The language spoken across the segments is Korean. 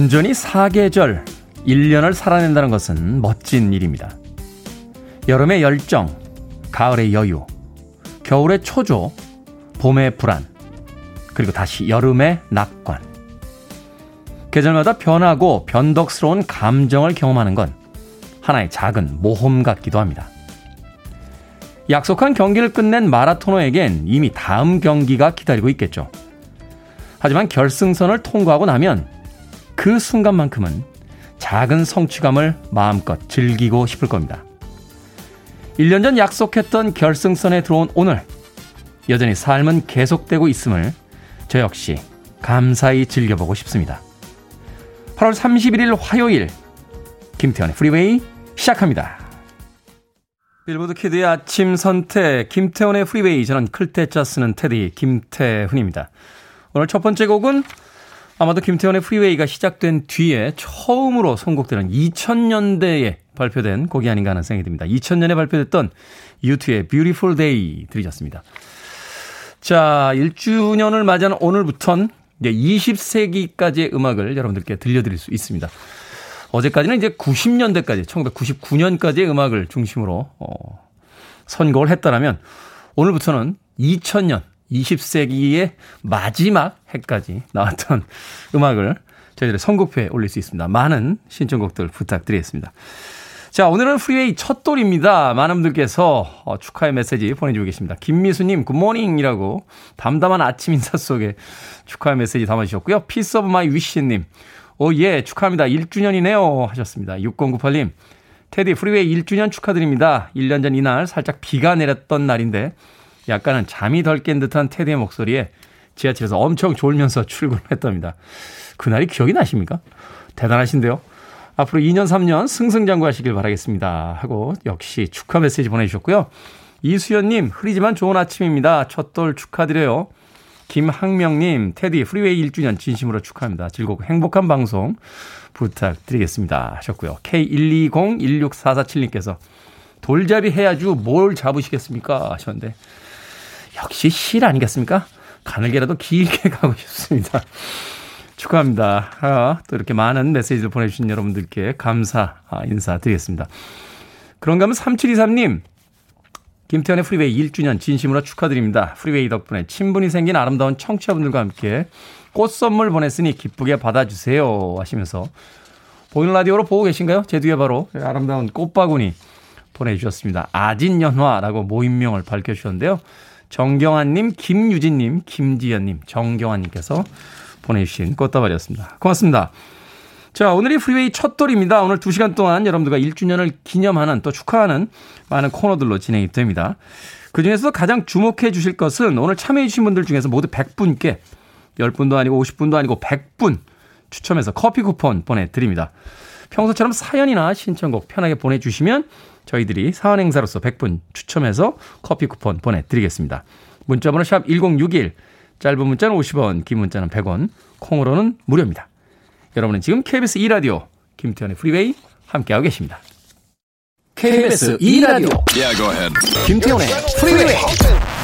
온전히 사계절, 1년을 살아낸다는 것은 멋진 일입니다. 여름의 열정, 가을의 여유, 겨울의 초조, 봄의 불안, 그리고 다시 여름의 낙관. 계절마다 변하고 변덕스러운 감정을 경험하는 건 하나의 작은 모험 같기도 합니다. 약속한 경기를 끝낸 마라토너에겐 이미 다음 경기가 기다리고 있겠죠. 하지만 결승선을 통과하고 나면 그 순간만큼은 작은 성취감을 마음껏 즐기고 싶을 겁니다. 1년 전 약속했던 결승선에 들어온 오늘, 여전히 삶은 계속되고 있음을 저 역시 감사히 즐겨보고 싶습니다. 8월 31일 화요일, 김태훈의 프리웨이 시작합니다. 빌보드 kid의 아침 선택, 김태훈의 프리웨이, 저는 클 태 자 쓰는 테디, 김태훈입니다. 오늘 첫 번째 곡은 아마도 김태훈의 프리웨이가 시작된 뒤에 처음으로 선곡되는 2000년대에 발표된 곡이 아닌가 하는 생각이 듭니다. 2000년에 발표됐던 U2의 Beautiful Day 들으셨습니다. 자, 1주년을 맞이한 오늘부턴 이제 20세기까지의 음악을 여러분들께 들려드릴 수 있습니다. 어제까지는 이제 90년대까지, 1999년까지의 음악을 중심으로 어, 선곡을 했다라면 오늘부터는 2000년, 20세기의 마지막 해까지 나왔던 음악을 저희들의 선곡표에 올릴 수 있습니다. 많은 신청곡들 부탁드리겠습니다. 자, 오늘은 프리웨이 첫 돌입니다. 많은 분들께서 어, 축하의 메시지 보내주고 계십니다. 김미수님, good morning이라고 담담한 아침 인사 속에 축하의 메시지 담아주셨고요. piece of my wish님, oh, yeah, 축하합니다. 1주년이네요. 하셨습니다. 6098님, 테디 프리웨이 1주년 축하드립니다. 1년 전 이날 살짝 비가 내렸던 날인데 약간은 잠이 덜 깬 듯한 테디의 목소리에 지하철에서 엄청 졸면서 출근했답니다. 그날이 기억이 나십니까? 대단하신데요. 앞으로 2년, 3년 승승장구하시길 바라겠습니다. 하고 역시 축하 메시지 보내주셨고요. 이수연님, 흐리지만 좋은 아침입니다. 첫돌 축하드려요. 김학명님, 테디 프리웨이 1주년 진심으로 축하합니다. 즐겁고 행복한 방송 부탁드리겠습니다. 하셨고요. K12016447님께서 돌잡이 해야죠. 뭘 잡으시겠습니까? 하셨는데 역시 실 아니겠습니까? 가늘게라도 길게 가고 싶습니다. 축하합니다. 아, 또 이렇게 많은 메시지를 보내주신 여러분들께 감사 아, 인사드리겠습니다. 그런가 하면 3723님, 김태훈의 프리웨이 1주년 진심으로 축하드립니다. 프리웨이 덕분에 친분이 생긴 아름다운 청취자분들과 함께 꽃 선물 보냈으니 기쁘게 받아주세요. 하시면서 보이는 라디오로 보고 계신가요? 제 뒤에 바로 아름다운 꽃바구니 보내주셨습니다. 아진연화라고 모임명을 밝혀주셨는데요. 정경환님, 김유진님, 김지연님, 정경환님께서 보내주신 꽃다발이었습니다. 고맙습니다. 자, 오늘이 프리웨이 첫 돌입니다. 오늘 2시간 동안 여러분들과 1주년을 기념하는 또 축하하는 많은 코너들로 진행이 됩니다. 그 중에서 가장 주목해 주실 것은 오늘 참여해 주신 분들 중에서 모두 100분께 10분도 아니고 50분도 아니고 100분 추첨해서 커피 쿠폰 보내드립니다. 평소처럼 사연이나 신청곡 편하게 보내주시면 저희들이 사은 행사로서 100분 추첨해서 커피 쿠폰 보내드리겠습니다. 문자번호 샵 1061, 짧은 문자는 50원, 긴 문자는 100원, 콩으로는 무료입니다. 여러분은 지금 KBS 2라디오 김태훈의 프리웨이 함께하고 계십니다. KBS 2라디오 yeah, 김태훈의 프리웨이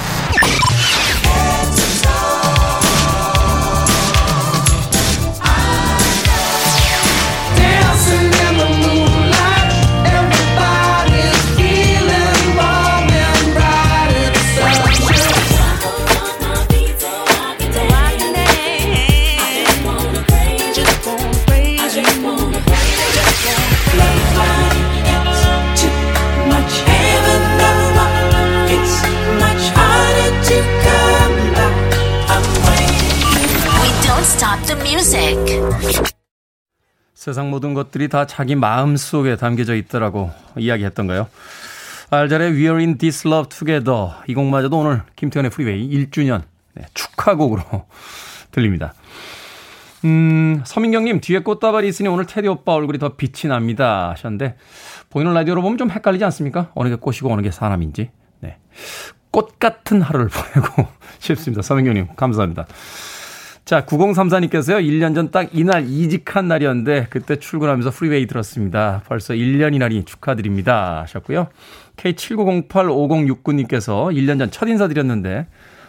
세상 모든 것들이 다 자기 마음 속에 담겨져 있더라고 이야기했던가요? Al Jarreau의 We Are In This Love Together 이 곡마저도 오늘 김태훈의 프리웨이 1주년 네, 축하곡으로 들립니다. 음, 서민경님 뒤에 꽃다발이 있으니 오늘 테디 오빠 얼굴이 더 빛이 납니다 하셨는데 보이는 라디오로 보면 좀 헷갈리지 않습니까? 어느 게 꽃이고 어느 게 사람인지 네. 꽃 같은 하루를 보내고 싶습니다. 서민경님 감사합니다. 자, 9034님께서요, 1년 전 딱 이날 이직한 날이었는데, 그때 출근하면서 프리웨이 들었습니다. 벌써 1년이나니 축하드립니다. 하셨고요. K79085069님께서 1년 전 첫 인사 드렸는데,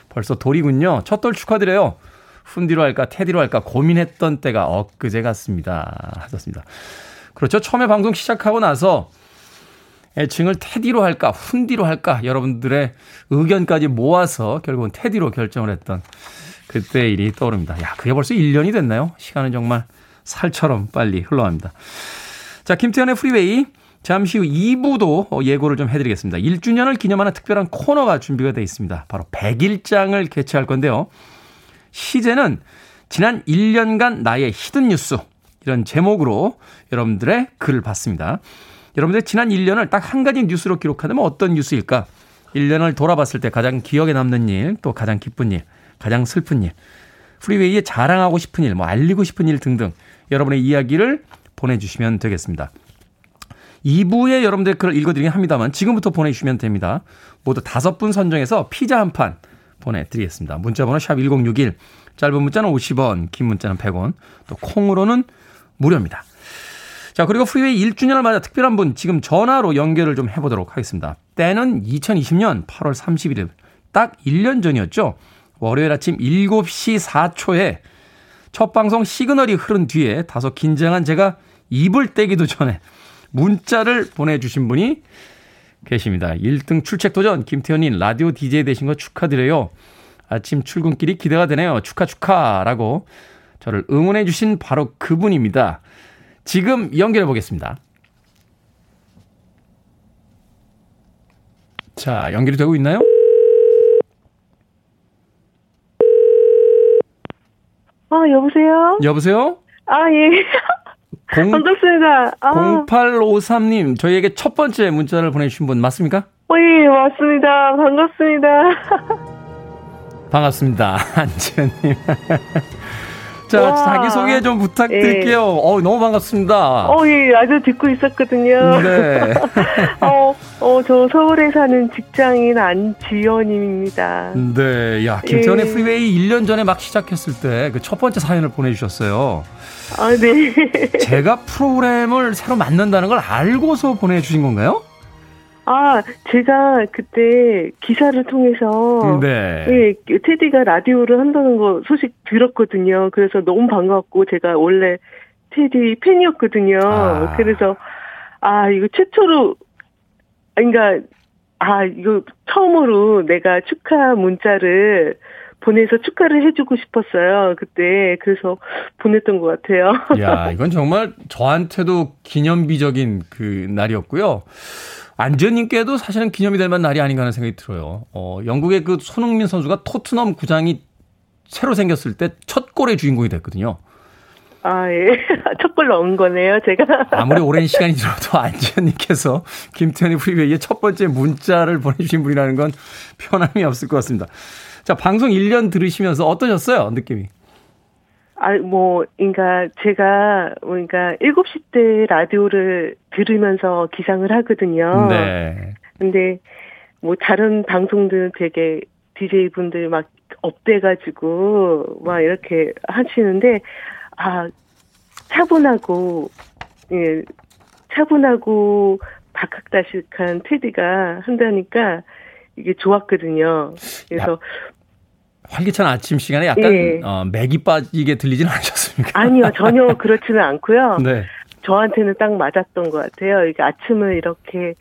벌써 돌이군요. 첫 돌 축하드려요. 훈디로 할까, 테디로 할까 고민했던 때가 엊그제 같습니다. 하셨습니다. 그렇죠. 처음에 방송 시작하고 나서 애칭을 테디로 할까, 훈디로 할까, 여러분들의 의견까지 모아서 결국은 테디로 결정을 했던 그때 일이 떠오릅니다. 야, 그게 벌써 1년이 됐나요? 시간은 정말 살처럼 빨리 흘러갑니다. 자, 김태훈의 프리웨이. 잠시 후 2부도 예고를 좀 해드리겠습니다. 1주년을 기념하는 특별한 코너가 준비가 되어 있습니다. 바로 백일장을 개최할 건데요. 시제는 지난 1년간 나의 hidden 뉴스 이런 제목으로 여러분들의 글을 받습니다. 여러분들 지난 1년을 딱 한 가지 뉴스로 기록하면 어떤 뉴스일까? 1년을 돌아봤을 때 가장 기억에 남는 일, 또 가장 기쁜 일, 가장 슬픈 일, 프리웨이에 자랑하고 싶은 일, 뭐 알리고 싶은 일 등등 여러분의 이야기를 보내주시면 되겠습니다. 2부에 여러분들 글을 읽어드리긴 합니다만 지금부터 보내주시면 됩니다. 모두 다섯 분 선정해서 피자 한 판 보내드리겠습니다. 문자번호 샵 1061, 짧은 문자는 50원, 긴 문자는 100원, 또 콩으로는 무료입니다. 자, 그리고 프리웨이 1주년을 맞아 특별한 분 지금 전화로 연결을 좀 해보도록 하겠습니다. 때는 2020년 8월 31일, 딱 1년 전이었죠. 월요일 아침 7시 4초에 첫 방송 시그널이 흐른 뒤에 다소 긴장한 제가 입을 떼기도 전에 문자를 보내주신 분이 계십니다. 1등 출첵 도전 김태훈님 라디오 DJ 되신 거 축하드려요. 아침 출근길이 기대가 되네요. 축하 축하라고 저를 응원해 주신 바로 그분입니다. 지금 연결해 보겠습니다. 자, 연결이 되고 있나요? 아, 여보세요? 여보세요? 아, 예. 공, 반갑습니다. 아. 0853님, 저희에게 첫 번째 문자를 보내주신 분 맞습니까? 어, 예, 맞습니다. 반갑습니다. 반갑습니다. 안지현님. 자, 와. 자기소개 좀 부탁드릴게요. 예. 어, 너무 반갑습니다. 어, 예, 아주 듣고 있었거든요. 네. 어, 어, 저 서울에 사는 직장인 안지연입니다. 네, 야, 김태현의 예. 프리웨이 1년 전에 막 시작했을 때 그 첫 번째 사연을 보내주셨어요. 아, 네. 제가 프로그램을 새로 만든다는 걸 알고서 보내주신 건가요? 아, 제가 그때 기사를 통해서 네. 예, 테디가 라디오를 한다는 거 소식 들었거든요. 그래서 너무 반갑고 제가 원래 테디 팬이었거든요. 아. 그래서 아, 이거 최초로 그러니까 아, 이거 처음으로 내가 축하 문자를 보내서 축하를 해주고 싶었어요. 그때 그래서 보냈던 것 같아요. 야, 이건 정말 저한테도 기념비적인 그 날이었고요. 안지현님께도 사실은 기념이 될 만한 날이 아닌가 하는 생각이 들어요. 어, 영국의 그 손흥민 선수가 토트넘 구장이 새로 생겼을 때 첫 골의 주인공이 됐거든요. 아, 예. 첫골 넣은 거네요, 제가. 아무리 오랜 시간이 들어도 안지현님께서 김태현의 프리웨이에 첫 번째 문자를 보내주신 분이라는 건 편함이 없을 것 같습니다. 자, 방송 1년 들으시면서 어떠셨어요, 느낌이? 아, 뭐, 그러니까 제가 그러니까 7시 때 라디오를 들으면서 기상을 하거든요. 네. 근데 뭐 다른 방송들 되게 DJ 분들 막 업돼 가지고 막 이렇게 하시는데 아, 차분하고 예, 차분하고 박학다식한 테디가 한다니까 이게 좋았거든요. 그래서 야, 활기찬 아침 시간에 약간 예. 어, 맥이 빠지게 들리지는 않으셨습니까? 아니요, 전혀 그렇지는 않고요. 네. 저한테는 딱 맞았던 것 같아요. 이게 아침을 이렇게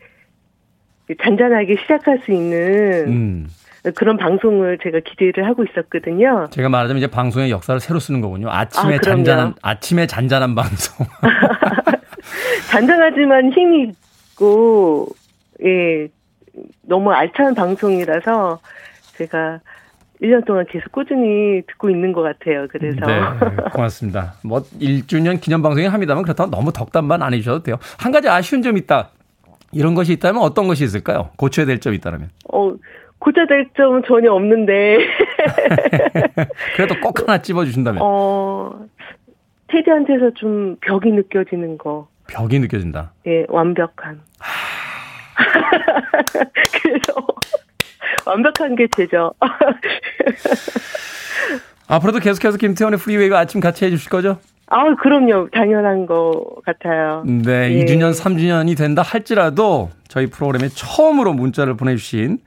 잔잔하게 시작할 수 있는 음. 그런 방송을 제가 기대를 하고 있었거든요. 제가 말하자면 이제 방송의 역사를 새로 쓰는 거군요. 아침에 아, 잔잔한 아침에 잔잔한 방송. 잔잔하지만 힘이 있고 예 너무 알찬 방송이라서 제가 1년 동안 계속 꾸준히 듣고 있는 것 같아요. 그래서. 네, 고맙습니다. 뭐 1주년 기념 방송이 합니다만 그렇다고 너무 덕담만 안 해주셔도 돼요. 한 가지 아쉬운 점이 있다. 이런 것이 있다면 어떤 것이 있을까요? 고쳐야 될 점이 있다면. 어, 고쳐야 될 점은 전혀 없는데. 그래도 꼭 하나 찝어주신다면. 어, 테디한테서 좀 벽이 느껴지는 거. 벽이 느껴진다. 예, 완벽한. 그래서 완벽한 게 제죠. 앞으로도 계속해서 김태훈의 프리웨이가 아침 같이 해주실 거죠? 아, 그럼요. 당연한 거 같아요. 네, 예. 2주년, 3주년이 된다 할지라도 저희 프로그램에 처음으로 문자를 보내주신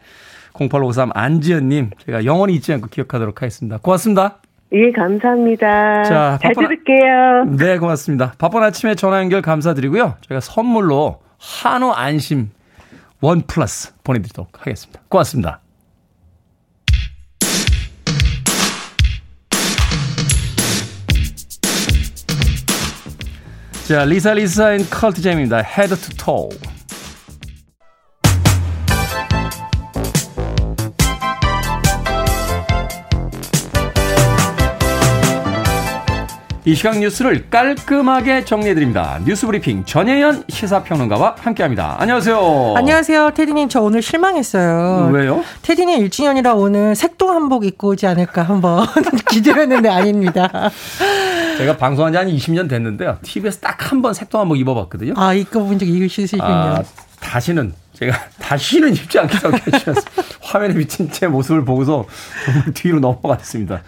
0853 안지연님, 제가 영원히 잊지 않고 기억하도록 하겠습니다. 고맙습니다. 예, 감사합니다. 자, 잘 바쁜, 들을게요. 네, 고맙습니다. 바쁜 아침에 전화 연결 감사드리고요. 저희가 선물로 한우 안심 one plus 보내드리도록 하겠습니다. 고맙습니다. 자, Lisa Lisa and Cult Jam입니다. Head to toe. 이 시각 뉴스를 깔끔하게 정리해드립니다. 뉴스브리핑 전예현 시사평론가와 함께합니다. 안녕하세요. 안녕하세요. 테디님 저 오늘 실망했어요. 왜요? 테디님 1주년이라 오늘 색동 한복 입고 오지 않을까 한번 기대를 했는데 아닙니다. 제가 방송한 지 한 20년 됐는데요. TV에서 딱 한 번 색동 한복 입어봤거든요. 아 입어본 적이 있으시군요. 아, 다시는 제가 다시는 입지 않기로 결심했어요. 화면에 비친 제 모습을 보고서 정말 뒤로 넘어갔습니다.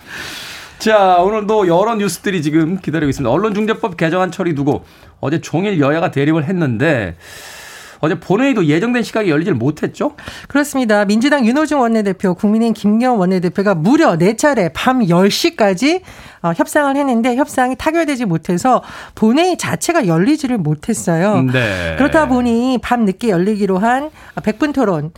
자, 오늘도 여러 뉴스들이 지금 기다리고 있습니다. 언론중재법 개정안 처리 두고 어제 종일 여야가 대립을 했는데 어제 본회의도 예정된 시각에 열리질 못했죠? 그렇습니다. 민주당 윤호중 원내대표, 국민의힘 김경 원내대표가 무려 4차례 밤 10시까지 어, 협상을 했는데 협상이 타결되지 못해서 본회의 자체가 열리지를 못했어요. 네. 그렇다 보니 밤 늦게 열리기로 한 100분 토론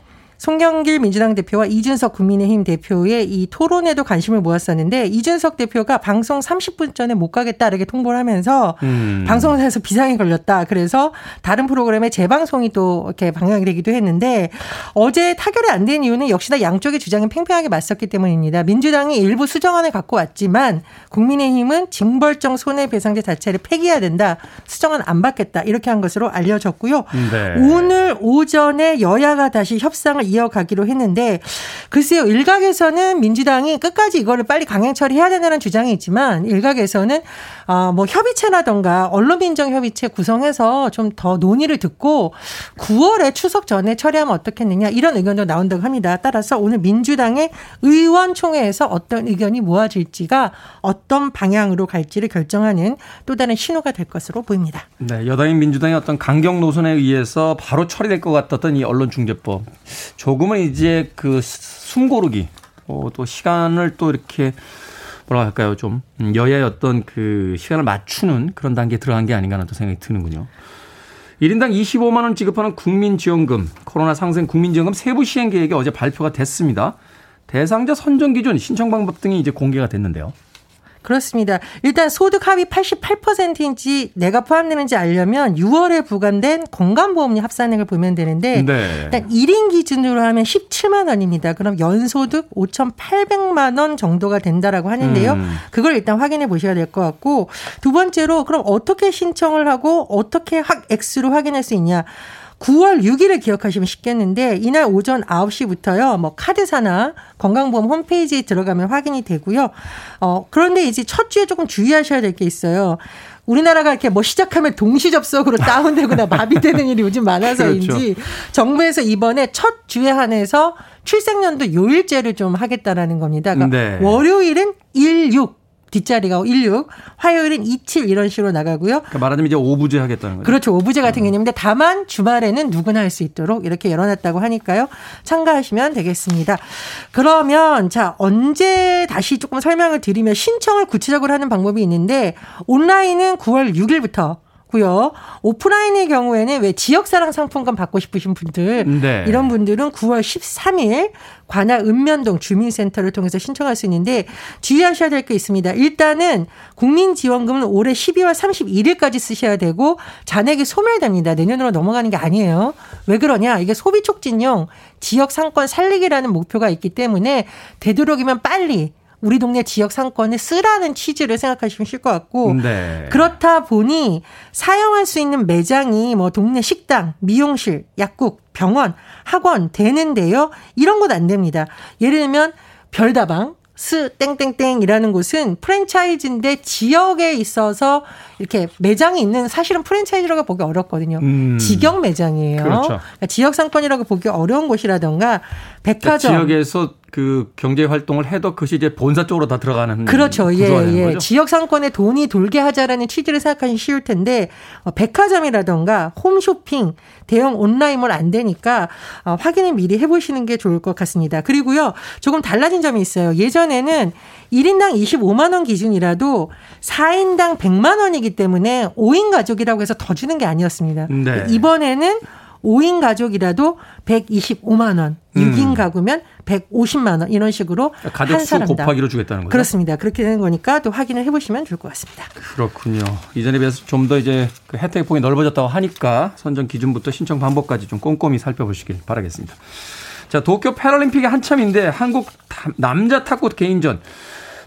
송영길 민주당 대표와 이준석 국민의힘 대표의 이 토론에도 관심을 모았었는데 이준석 대표가 방송 30분 전에 못 가겠다 이렇게 통보를 하면서 음. 방송사에서 비상이 걸렸다. 그래서 다른 프로그램의 재방송이 또 이렇게 방영이 되기도 했는데 어제 타결이 안 된 이유는 역시나 양쪽의 주장이 팽팽하게 맞섰기 때문입니다. 민주당이 일부 수정안을 갖고 왔지만 국민의힘은 징벌적 손해배상제 자체를 폐기해야 된다. 수정안 안 받겠다. 이렇게 한 것으로 알려졌고요. 네. 오늘 오전에 여야가 다시 협상을 이어가기로 했는데 글쎄요 일각에서는 민주당이 끝까지 이거를 빨리 강행 처리해야 된다는 주장이 있지만 일각에서는 아뭐 협의체라던가 언론민정협의체 구성해서 좀 더 논의를 듣고 9월에 추석 전에 처리하면 어떻겠느냐 이런 의견도 나온다고 합니다. 따라서 오늘 민주당의 의원총회에서 어떤 의견이 모아질지가 어떤 방향으로 갈지를 결정하는 또 다른 신호가 될 것으로 보입니다. 네, 여당인 민주당의 어떤 강경 노선에 의해서 바로 처리될 것 같았던 이 언론중재법 조금은 이제 그 숨고르기 어, 또 시간을 또 이렇게 뭐라 할까요 좀 음, 여야의 어떤 그 시간을 맞추는 그런 단계에 들어간 게 아닌가 하는 또 생각이 드는군요. 1인당 25만 원 지급하는 국민지원금, 코로나 상생 국민지원금 세부 시행 계획이 어제 발표가 됐습니다. 대상자 선정 기준, 신청 방법 등이 이제 공개가 됐는데요. 그렇습니다. 일단 소득 합이 88%인지 내가 포함되는지 알려면 6월에 부과된 건강보험료 합산액을 보면 되는데 네. 일단 1인 기준으로 하면 17만 원입니다. 그럼 연소득 5,800만 원 정도가 된다라고 하는데요. 음. 그걸 일단 확인해 보셔야 될 것 같고 두 번째로 그럼 어떻게 신청을 하고 어떻게 액수로 확인할 수 있냐? 9월 6일을 기억하시면 쉽겠는데 이날 오전 9시부터요. 뭐 카드사나 건강보험 홈페이지에 들어가면 확인이 되고요. 어 그런데 이제 첫 주에 조금 주의하셔야 될 게 있어요. 우리나라가 이렇게 뭐 시작하면 동시 접속으로 다운되거나 마비되는 일이 요즘 많아서인지 그렇죠. 정부에서 이번에 첫 주에 한해서 출생연도 요일제를 좀 하겠다라는 겁니다. 그러니까 네. 월요일은 1, 6, 뒷자리가 16, 화요일은 27 이런 식으로 나가고요. 그러니까 말하자면 이제 오부제 하겠다는 거죠. 그렇죠. 오부제 같은 음. 개념인데 다만 주말에는 누구나 할 수 있도록 이렇게 열어놨다고 하니까요. 참가하시면 되겠습니다. 그러면 자 언제 다시 조금 설명을 드리면 신청을 구체적으로 하는 방법이 있는데 온라인은 9월 6일부터 고요. 오프라인의 경우에는 왜 지역사랑 상품권 받고 싶으신 분들 네. 이런 분들은 9월 13일 관할 읍면동 주민센터를 통해서 신청할 수 있는데 주의하셔야 될 게 있습니다. 일단은 국민지원금은 올해 12월 31일까지 쓰셔야 되고 잔액이 소멸됩니다. 내년으로 넘어가는 게 아니에요. 왜 그러냐? 이게 소비 촉진용 지역 상권 살리기라는 목표가 있기 때문에 되도록이면 빨리 우리 동네 지역 상권을 쓰라는 취지를 생각하시면 쉴 것 같고 네. 그렇다 보니 사용할 수 있는 매장이 뭐 동네 식당, 미용실, 약국, 병원, 학원 되는데요. 이런 것안 됩니다. 예를 들면 별다방 스 땡땡땡이라는 곳은 프랜차이즈인데 지역에 있어서 이렇게 매장이 있는 사실은 프랜차이즈라고 보기 어렵거든요. 음. 직영 매장이에요. 그렇죠. 그러니까 지역 상권이라고 보기 어려운 곳이라던가 백화점 지역에서 그 경제 활동을 해도 그것이 이제 본사 쪽으로 다 들어가는 그렇죠. 예, 예. 거죠? 지역 상권에 돈이 돌게 하자라는 취지를 생각하기 쉬울 텐데 어, 백화점이라던가 홈쇼핑, 대형 온라인몰 안 되니까 어, 확인을 미리 해 보시는 게 좋을 것 같습니다. 그리고요 조금 달라진 점이 있어요. 예전에는 1인당 25만 원 기준이라도 4인당 100만 원이기 때문에 5인 가족이라고 해서 더 주는 게 아니었습니다. 네. 이번에는 5인 가족이라도 125만 원, 6인 음. 가구면 150만 원 이런 식으로 가족 수 곱하기로 주겠다는 거죠. 그렇습니다. 그렇게 되는 거니까 또 확인을 해보시면 좋을 것 같습니다. 그렇군요. 이전에 비해서 좀 더 이제 그 혜택 폭이 넓어졌다고 하니까 선정 기준부터 신청 방법까지 좀 꼼꼼히 살펴보시길 바라겠습니다. 자, 도쿄 패럴림픽이 한창인데 한국 남자 탁구 개인전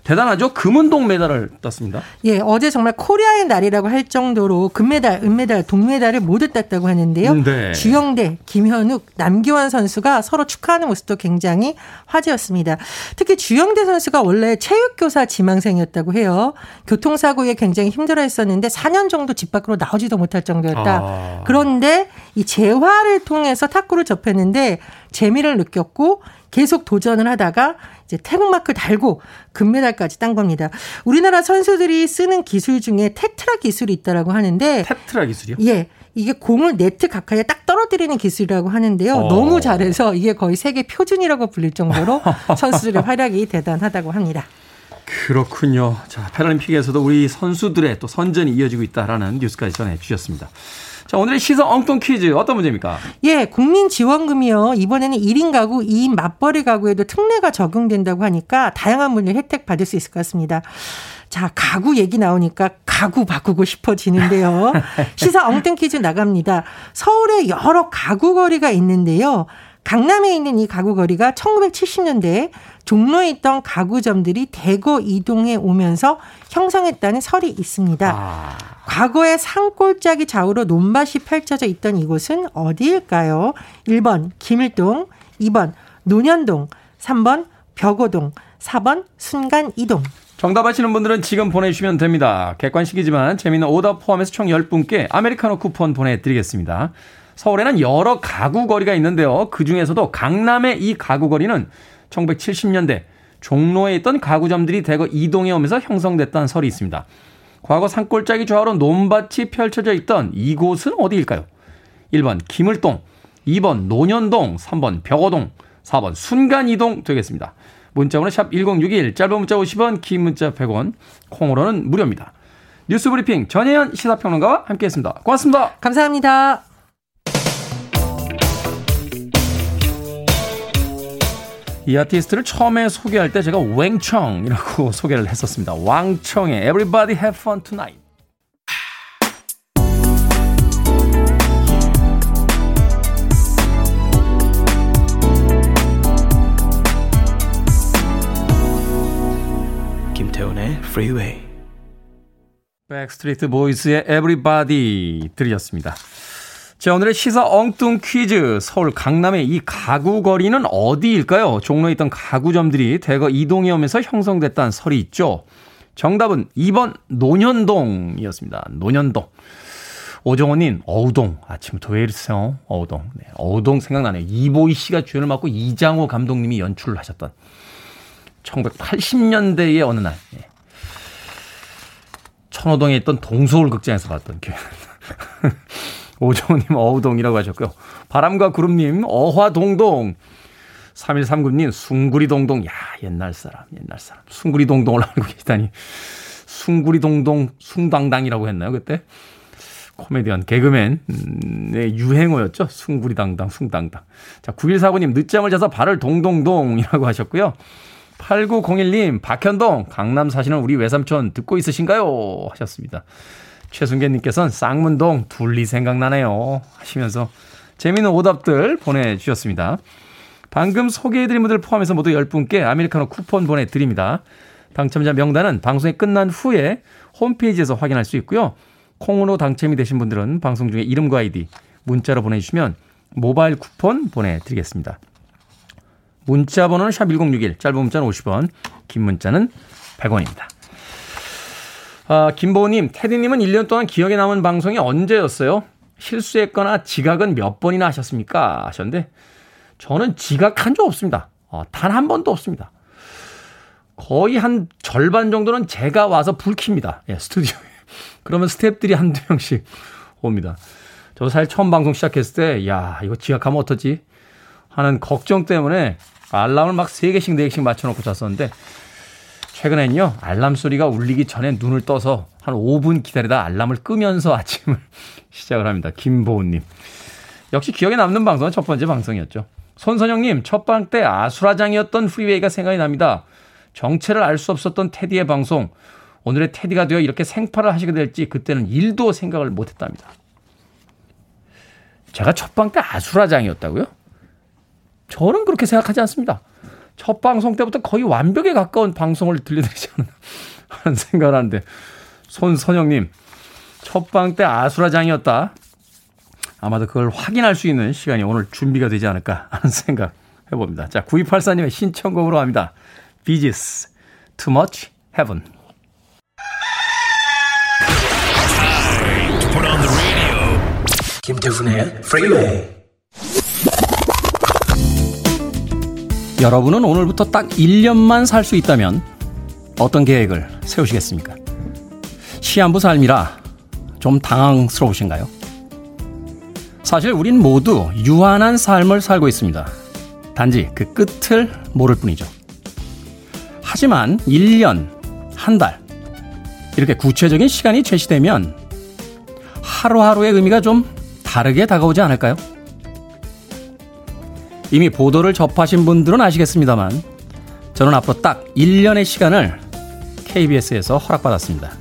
대단하죠. 금은동 메달을 땄습니다. 예, 어제 정말 코리아의 날이라고 할 정도로 금메달, 은메달, 동메달을 모두 땄다고 하는데요. 네. 주영대, 김현욱, 남기원 선수가 서로 축하하는 모습도 굉장히 화제였습니다. 특히 주영대 선수가 원래 체육교사 지망생이었다고 해요. 교통사고에 굉장히 힘들어 했었는데 4년 정도 집 밖으로 나오지도 못할 정도였다. 아. 그런데 이 재활을 통해서 탁구를 접했는데 재미를 느꼈고 계속 도전을 하다가 이제 태극마크 달고 금메달까지 딴 겁니다. 우리나라 선수들이 쓰는 기술 중에 테트라 기술이 있다라고 하는데 테트라 기술이요? 예. 이게 공을 네트 가까이에 딱 떨어뜨리는 기술이라고 하는데요. 어. 너무 잘해서 이게 거의 세계 표준이라고 불릴 정도로 선수들의 활약이 대단하다고 합니다. 그렇군요. 자, 패럴림픽에서도 우리 선수들의 또 선전이 이어지고 있다라는 뉴스까지 전해 주셨습니다. 자, 오늘의 시선 엉뚱 퀴즈 어떤 문제입니까? 예, 국민 지원금이요. 이번에는 1인 가구, 2인 맞벌이 가구에도 특례가 적용된다고 하니까 다양한 분들 혜택 받을 수 있을 것 같습니다. 자, 가구 얘기 나오니까 가구 바꾸고 싶어지는데요. 시사 엉뚱 퀴즈 나갑니다. 서울에 여러 가구 거리가 있는데요. 강남에 있는 이 가구 거리가 1970년대에 종로에 있던 가구점들이 대거 이동해 오면서 형성했다는 설이 있습니다. 아. 과거에 산골짜기 좌우로 논밭이 펼쳐져 있던 이곳은 어디일까요? 1번 김일동, 2번 논현동, 3번 벽오동, 4번 순간이동. 정답 아시는 분들은 지금 보내주시면 됩니다. 객관식이지만 재미있는 오답 포함해서 총 10분께 아메리카노 쿠폰 보내드리겠습니다. 서울에는 여러 가구 거리가 있는데요. 그 중에서도 강남의 이 가구 거리는 1970년대 종로에 있던 가구점들이 대거 이동해 오면서 형성됐다는 설이 있습니다. 과거 산골짜기 좌우로 논밭이 펼쳐져 있던 이곳은 어디일까요? 1번 김을동, 2번 논현동, 3번 벽어동, 4번 순간이동 되겠습니다. 문자번호 샵 1061, 짧은 문자 50원, 긴 문자 100원, 콩으로는 무료입니다. 뉴스 브리핑 전혜연 시사평론가와 함께했습니다. 고맙습니다. 감사합니다. 이 아티스트를 처음에 소개할 때 제가 웽청이라고 소개를 했었습니다. Wang Chung의 Everybody Have Fun Tonight. 김태훈의 프리웨이. 백스트리트 보이스의 Everybody 들으셨습니다. 자, 오늘의 시사 엉뚱 퀴즈. 서울 강남의 이 가구 거리는 어디일까요? 종로에 있던 가구점들이 대거 이동해 오면서 형성됐다는 설이 있죠. 정답은 2번 논현동이었습니다. 논현동. 오정원님, 어우동. 아침부터 왜 이러세요? 어우동. 네, 어우동 생각나네요. 이보희 씨가 주연을 맡고 이장호 감독님이 연출을 하셨던 1980년대의 어느 날. 네. 천호동에 있던 동서울 극장에서 봤던 기억. 오정우님 어우동이라고 하셨고요. 바람과 구름님 어화동동. 3139님 숭구리동동. 야 옛날 사람 옛날 사람. 숭구리동동을 알고 계시다니. 숭구리동동 숭당당이라고 했나요 그때? 코미디언 개그맨 음, 네, 유행어였죠. 숭구리당당 숭당당. 자 9149님 늦잠을 자서 발을 동동동이라고 하셨고요. 8901님 박현동 강남 사시는 우리 외삼촌 듣고 있으신가요? 하셨습니다. 최순계님께서는 쌍문동 둘리 생각나네요. 하시면서 재미있는 오답들 보내주셨습니다. 방금 소개해드린 분들 포함해서 모두 10분께 아메리카노 쿠폰 보내드립니다. 당첨자 명단은 방송이 끝난 후에 홈페이지에서 확인할 수 있고요. 콩으로 당첨이 되신 분들은 방송 중에 이름과 아이디 문자로 보내주시면 모바일 쿠폰 보내드리겠습니다. 문자 번호는 샵1061, 짧은 문자는 50원, 긴 문자는 100원입니다. 아, 김보우님, 테디님은 1년 동안 기억에 남은 방송이 언제였어요? 실수했거나 지각은 몇 번이나 하셨습니까? 하셨는데, 저는 지각한 적 없습니다. 어, 단한 번도 없습니다. 거의 한 절반 정도는 제가 와서 불 킵니다. 예, 스튜디오에. 그러면 스탭들이 한두 명씩 옵니다. 저도 사실 처음 방송 시작했을 때, 야, 이거 지각하면 어떡지? 하는 걱정 때문에 알람을 막 3개씩, 4개씩 맞춰놓고 잤었는데, 최근엔요, 알람 소리가 울리기 전에 눈을 떠서 한 5분 기다리다 알람을 끄면서 아침을 시작을 합니다. 김보은님. 역시 기억에 남는 방송은 첫 번째 방송이었죠. 손선영님, 첫방 때 아수라장이었던 프리웨이가 생각이 납니다. 정체를 알 수 없었던 테디의 방송. 오늘의 테디가 되어 이렇게 생파를 하시게 될지 그때는 일도 생각을 못 했답니다. 제가 첫방 때 아수라장이었다고요? 저는 그렇게 생각하지 않습니다. 첫 방송 때부터 거의 완벽에 가까운 방송을 들려드리지 않나 하는 생각을 하는데 손선영님 첫 방 때 아수라장이었다. 아마도 그걸 확인할 수 있는 시간이 오늘 준비가 되지 않을까 하는 생각 해봅니다. 자, 9284님의 신청곡으로 합니다. 비지스, Too Much Heaven. 김태훈의 프 여러분은 오늘부터 딱 1년만 살 수 있다면 어떤 계획을 세우시겠습니까? 시한부 삶이라 좀 당황스러우신가요? 사실 우린 모두 유한한 삶을 살고 있습니다. 단지 그 끝을 모를 뿐이죠. 하지만 1년, 한 달, 이렇게 구체적인 시간이 제시되면 하루하루의 의미가 좀 다르게 다가오지 않을까요? 이미 보도를 접하신 분들은 아시겠습니다만 저는 앞으로 딱 1년의 시간을 KBS에서 허락받았습니다.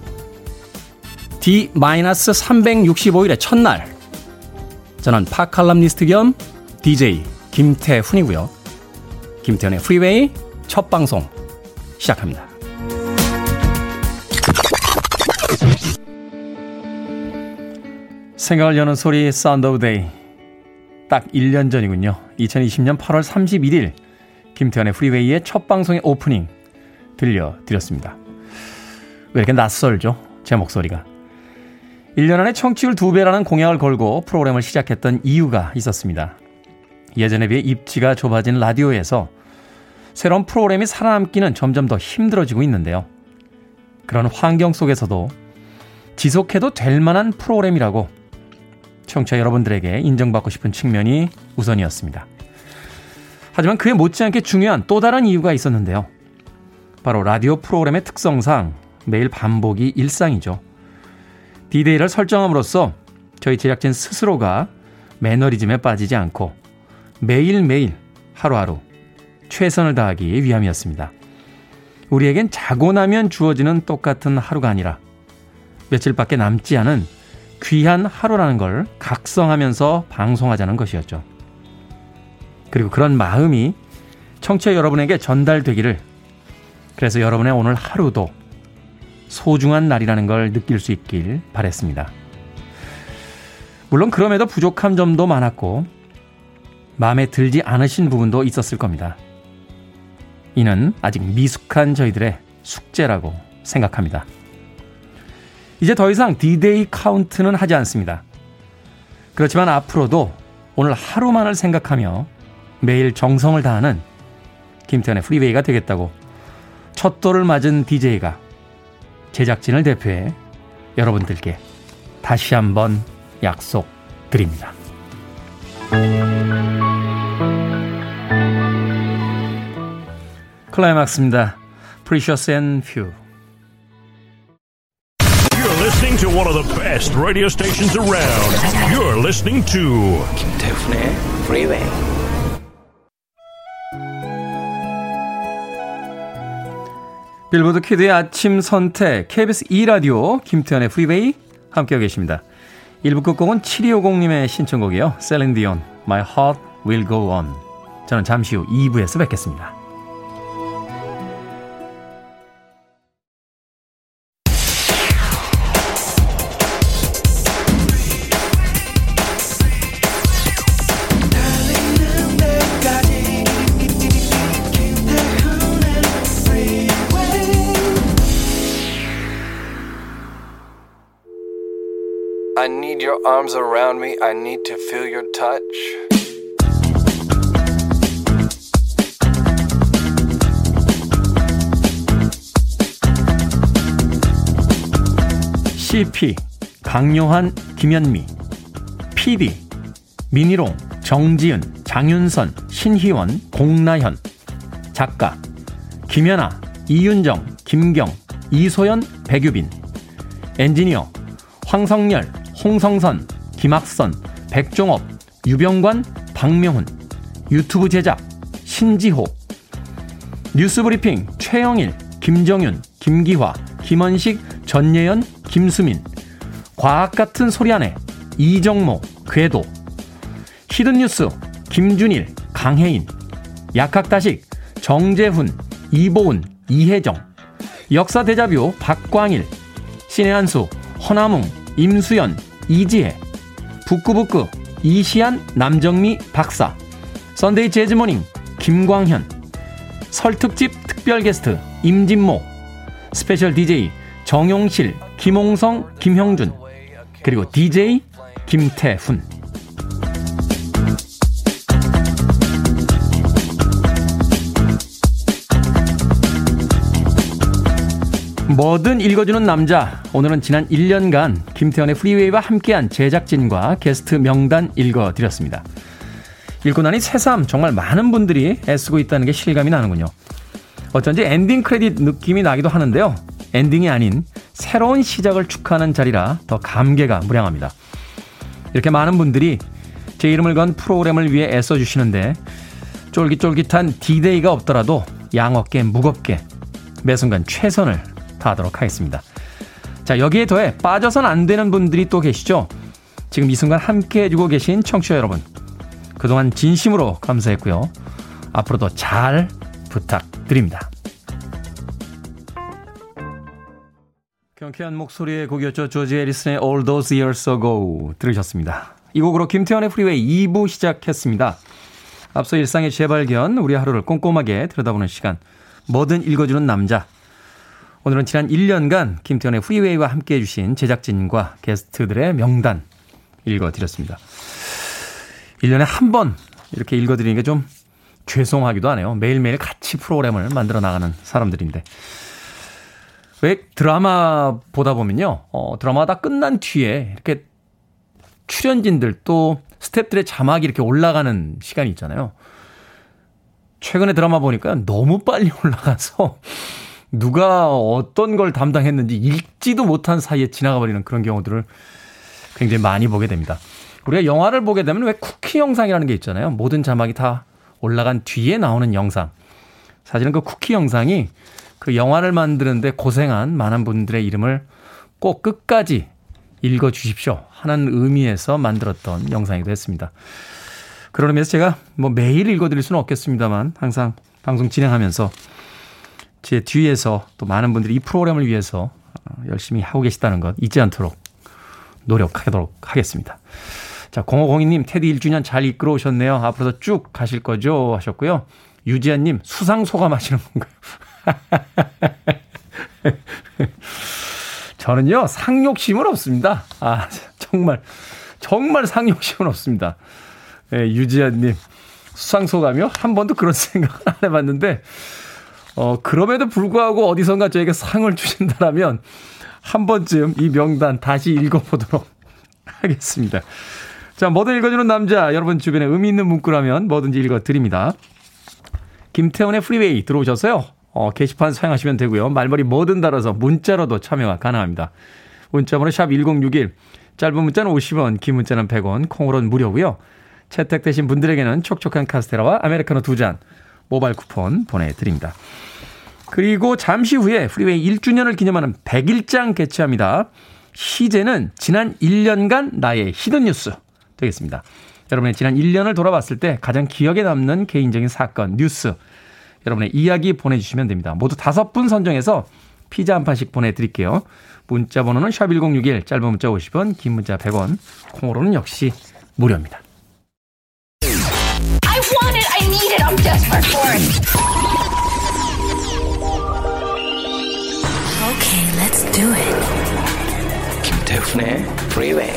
D-365일의 첫날 저는 팟칼럼니스트 겸 DJ 김태훈이고요. 김태훈의 프리웨이 첫 방송 시작합니다. 생각을 여는 소리 Sound of Day 딱 1년 전이군요. 2020년 8월 31일 김태훈의 프리웨이의 첫 방송의 오프닝 들려드렸습니다. 왜 이렇게 낯설죠? 제 목소리가. 1년 안에 청취율 2배라는 공약을 걸고 프로그램을 시작했던 이유가 있었습니다. 예전에 비해 입지가 좁아진 라디오에서 새로운 프로그램이 살아남기는 점점 더 힘들어지고 있는데요. 그런 환경 속에서도 지속해도 될 만한 프로그램이라고 청취자 여러분들에게 인정받고 싶은 측면이 우선이었습니다. 하지만 그에 못지않게 중요한 또 다른 이유가 있었는데요. 바로 라디오 프로그램의 특성상 매일 반복이 일상이죠. 디데이를 설정함으로써 저희 제작진 스스로가 매너리즘에 빠지지 않고 매일매일 하루하루 최선을 다하기 위함이었습니다. 우리에겐 자고 나면 주어지는 똑같은 하루가 아니라 며칠밖에 남지 않은 귀한 하루라는 걸 각성하면서 방송하자는 것이었죠. 그리고 그런 마음이 청취자 여러분에게 전달되기를 그래서 여러분의 오늘 하루도 소중한 날이라는 걸 느낄 수 있길 바랬습니다. 물론 그럼에도 부족한 점도 많았고 마음에 들지 않으신 부분도 있었을 겁니다. 이는 아직 미숙한 저희들의 숙제라고 생각합니다. 이제 더 이상 D-Day 카운트는 하지 않습니다. 그렇지만 앞으로도 오늘 하루만을 생각하며 매일 정성을 다하는 김태훈의 프리웨이가 되겠다고 첫 돌을 맞은 DJ가 제작진을 대표해 여러분들께 다시 한번 약속드립니다. 클라이막스입니다. Precious and Few. Listening to one of the best radio stations around. You're listening to 김태훈의 Freeway. 빌보드 kid의 아침 선택 KBS 2 라디오 김태훈의 프리웨이 함께하고 계십니다. 1부 끝곡은 7250님의 신청곡이요. 셀린 디온 My Heart Will Go On. 저는 잠시 후 2부에서 뵙겠습니다. arms around me. I need to feel your touch. CP 강요한 김현미 PD 민희롱 정지은 장윤선 신희원 공나현 작가 김연아 이윤정 김경 이소연 백유빈 엔지니어 황성열 홍성선, 김학선, 백종업, 유병관, 박명훈, 유튜브 제작, 신지호, 뉴스브리핑, 최영일, 김정윤, 김기화, 김원식, 전예현, 김수민, 과학 같은 소리 하네 이정모, 궤도, 히든뉴스, 김준일, 강혜인, 약학다식, 정재훈, 이보은, 이혜정, 역사 데자뷰, 박광일, 신의 한수, 허남웅, 임수연, 이지혜, 북구북구, 이시안, 남정미, 박사, Sunday 재즈 Morning, 김광현, 설특집 특별 게스트, 임진모, special DJ, 정용실, 김홍성, 김형준, 그리고 DJ 김태훈. 뭐든 읽어주는 남자. 오늘은 지난 1년간 김태훈의 프리웨이와 함께한 제작진과 게스트 명단 읽어드렸습니다. 읽고 나니 새삼 정말 많은 분들이 애쓰고 있다는 게 실감이 나는군요. 어쩐지 엔딩 크레딧 느낌이 나기도 하는데요. 엔딩이 아닌 새로운 시작을 축하하는 자리라 더 감개가 무량합니다. 이렇게 많은 분들이 제 이름을 건 프로그램을 위해 애써주시는데 쫄깃쫄깃한 디데이가 없더라도 양어깨 무겁게 매 순간 최선을 다하도록 하겠습니다. 자, 여기에 더해 빠져선 안 되는 분들이 또 계시죠? 지금 이 순간 함께 해주고 계신 청취자 여러분. 그동안 진심으로 감사했고요. 앞으로도 잘 부탁드립니다. 경쾌한 목소리의 곡이었죠. 조지 해리슨의 All Those Years Ago 들으셨습니다. 이 곡으로 김태훈의 프리웨이 2부 시작했습니다. 앞서 일상의 재발견, 우리 하루를 꼼꼼하게 들여다보는 시간. 뭐든 읽어주는 남자. 오늘은 지난 1년간 김태현의 프리웨이와 함께 해주신 제작진과 게스트들의 명단 읽어드렸습니다. 1년에 한 번 이렇게 읽어드리는 게 좀 죄송하기도 하네요. 매일매일 같이 프로그램을 만들어 나가는 사람들인데. 왜 드라마 보다 보면요. 어, 드라마가 끝난 뒤에 이렇게 출연진들 또 스탭들의 자막이 이렇게 올라가는 시간이 있잖아요. 최근에 드라마 보니까 너무 빨리 올라가서 누가 어떤 걸 담당했는지 읽지도 못한 사이에 지나가 버리는 그런 경우들을 굉장히 많이 보게 됩니다. 우리가 영화를 보게 되면 왜 쿠키 영상이라는 게 있잖아요. 모든 자막이 다 올라간 뒤에 나오는 영상. 사실은 그 쿠키 영상이 그 영화를 만드는데 고생한 많은 분들의 이름을 꼭 끝까지 읽어 주십시오 하는 의미에서 만들었던 영상이기도 했습니다. 의미에서 제가 뭐 매일 읽어 드릴 수는 없겠습니다만 항상 방송 진행하면서 제 뒤에서 또 많은 분들이 이 프로그램을 위해서 어, 열심히 하고 계시다는 것 잊지 않도록 노력하도록 하겠습니다. 자, 0502님, 테디 1주년 잘 이끌어 오셨네요. 앞으로도 쭉 가실 거죠? 하셨고요. 유지아님, 수상 소감 하시는 건가요? 저는요, 상욕심은 없습니다. 아, 정말, 정말 상욕심은 없습니다. 예, 유지아님, 수상 소감이요? 한 번도 그런 생각을 안 해봤는데, 어, 그럼에도 불구하고 어디선가 저에게 상을 주신다면, 한 번쯤 이 명단 다시 읽어보도록 하겠습니다. 자, 뭐든 읽어주는 남자, 여러분 주변에 의미 있는 문구라면 뭐든지 읽어드립니다. 김태훈의 프리웨이 들어오셨어요? 어, 게시판 사용하시면 되고요. 말머리 뭐든 달아서 문자로도 참여가 가능합니다. 문자번호 샵 1061, 짧은 문자는 50원, 긴 문자는 100원, 콩으로는 무료고요. 채택되신 분들에게는 촉촉한 카스테라와 아메리카노 두 잔 모바일 쿠폰 보내드립니다. 그리고 잠시 후에 프리웨이 1주년을 기념하는 백일장 개최합니다. 시제는 지난 1년간 나의 히든뉴스 되겠습니다. 여러분의 지난 1년을 돌아봤을 때 가장 기억에 남는 개인적인 사건, 뉴스, 여러분의 이야기 보내주시면 됩니다. 모두 다섯 분 선정해서 피자 한 판씩 보내드릴게요. 문자 번호는 샵1061, 짧은 문자 50원, 긴 문자 100원, 콩으로는 역시 무료입니다. I need it, I'm desperate for it. Okay, let's do it. 김태훈의 Freeway.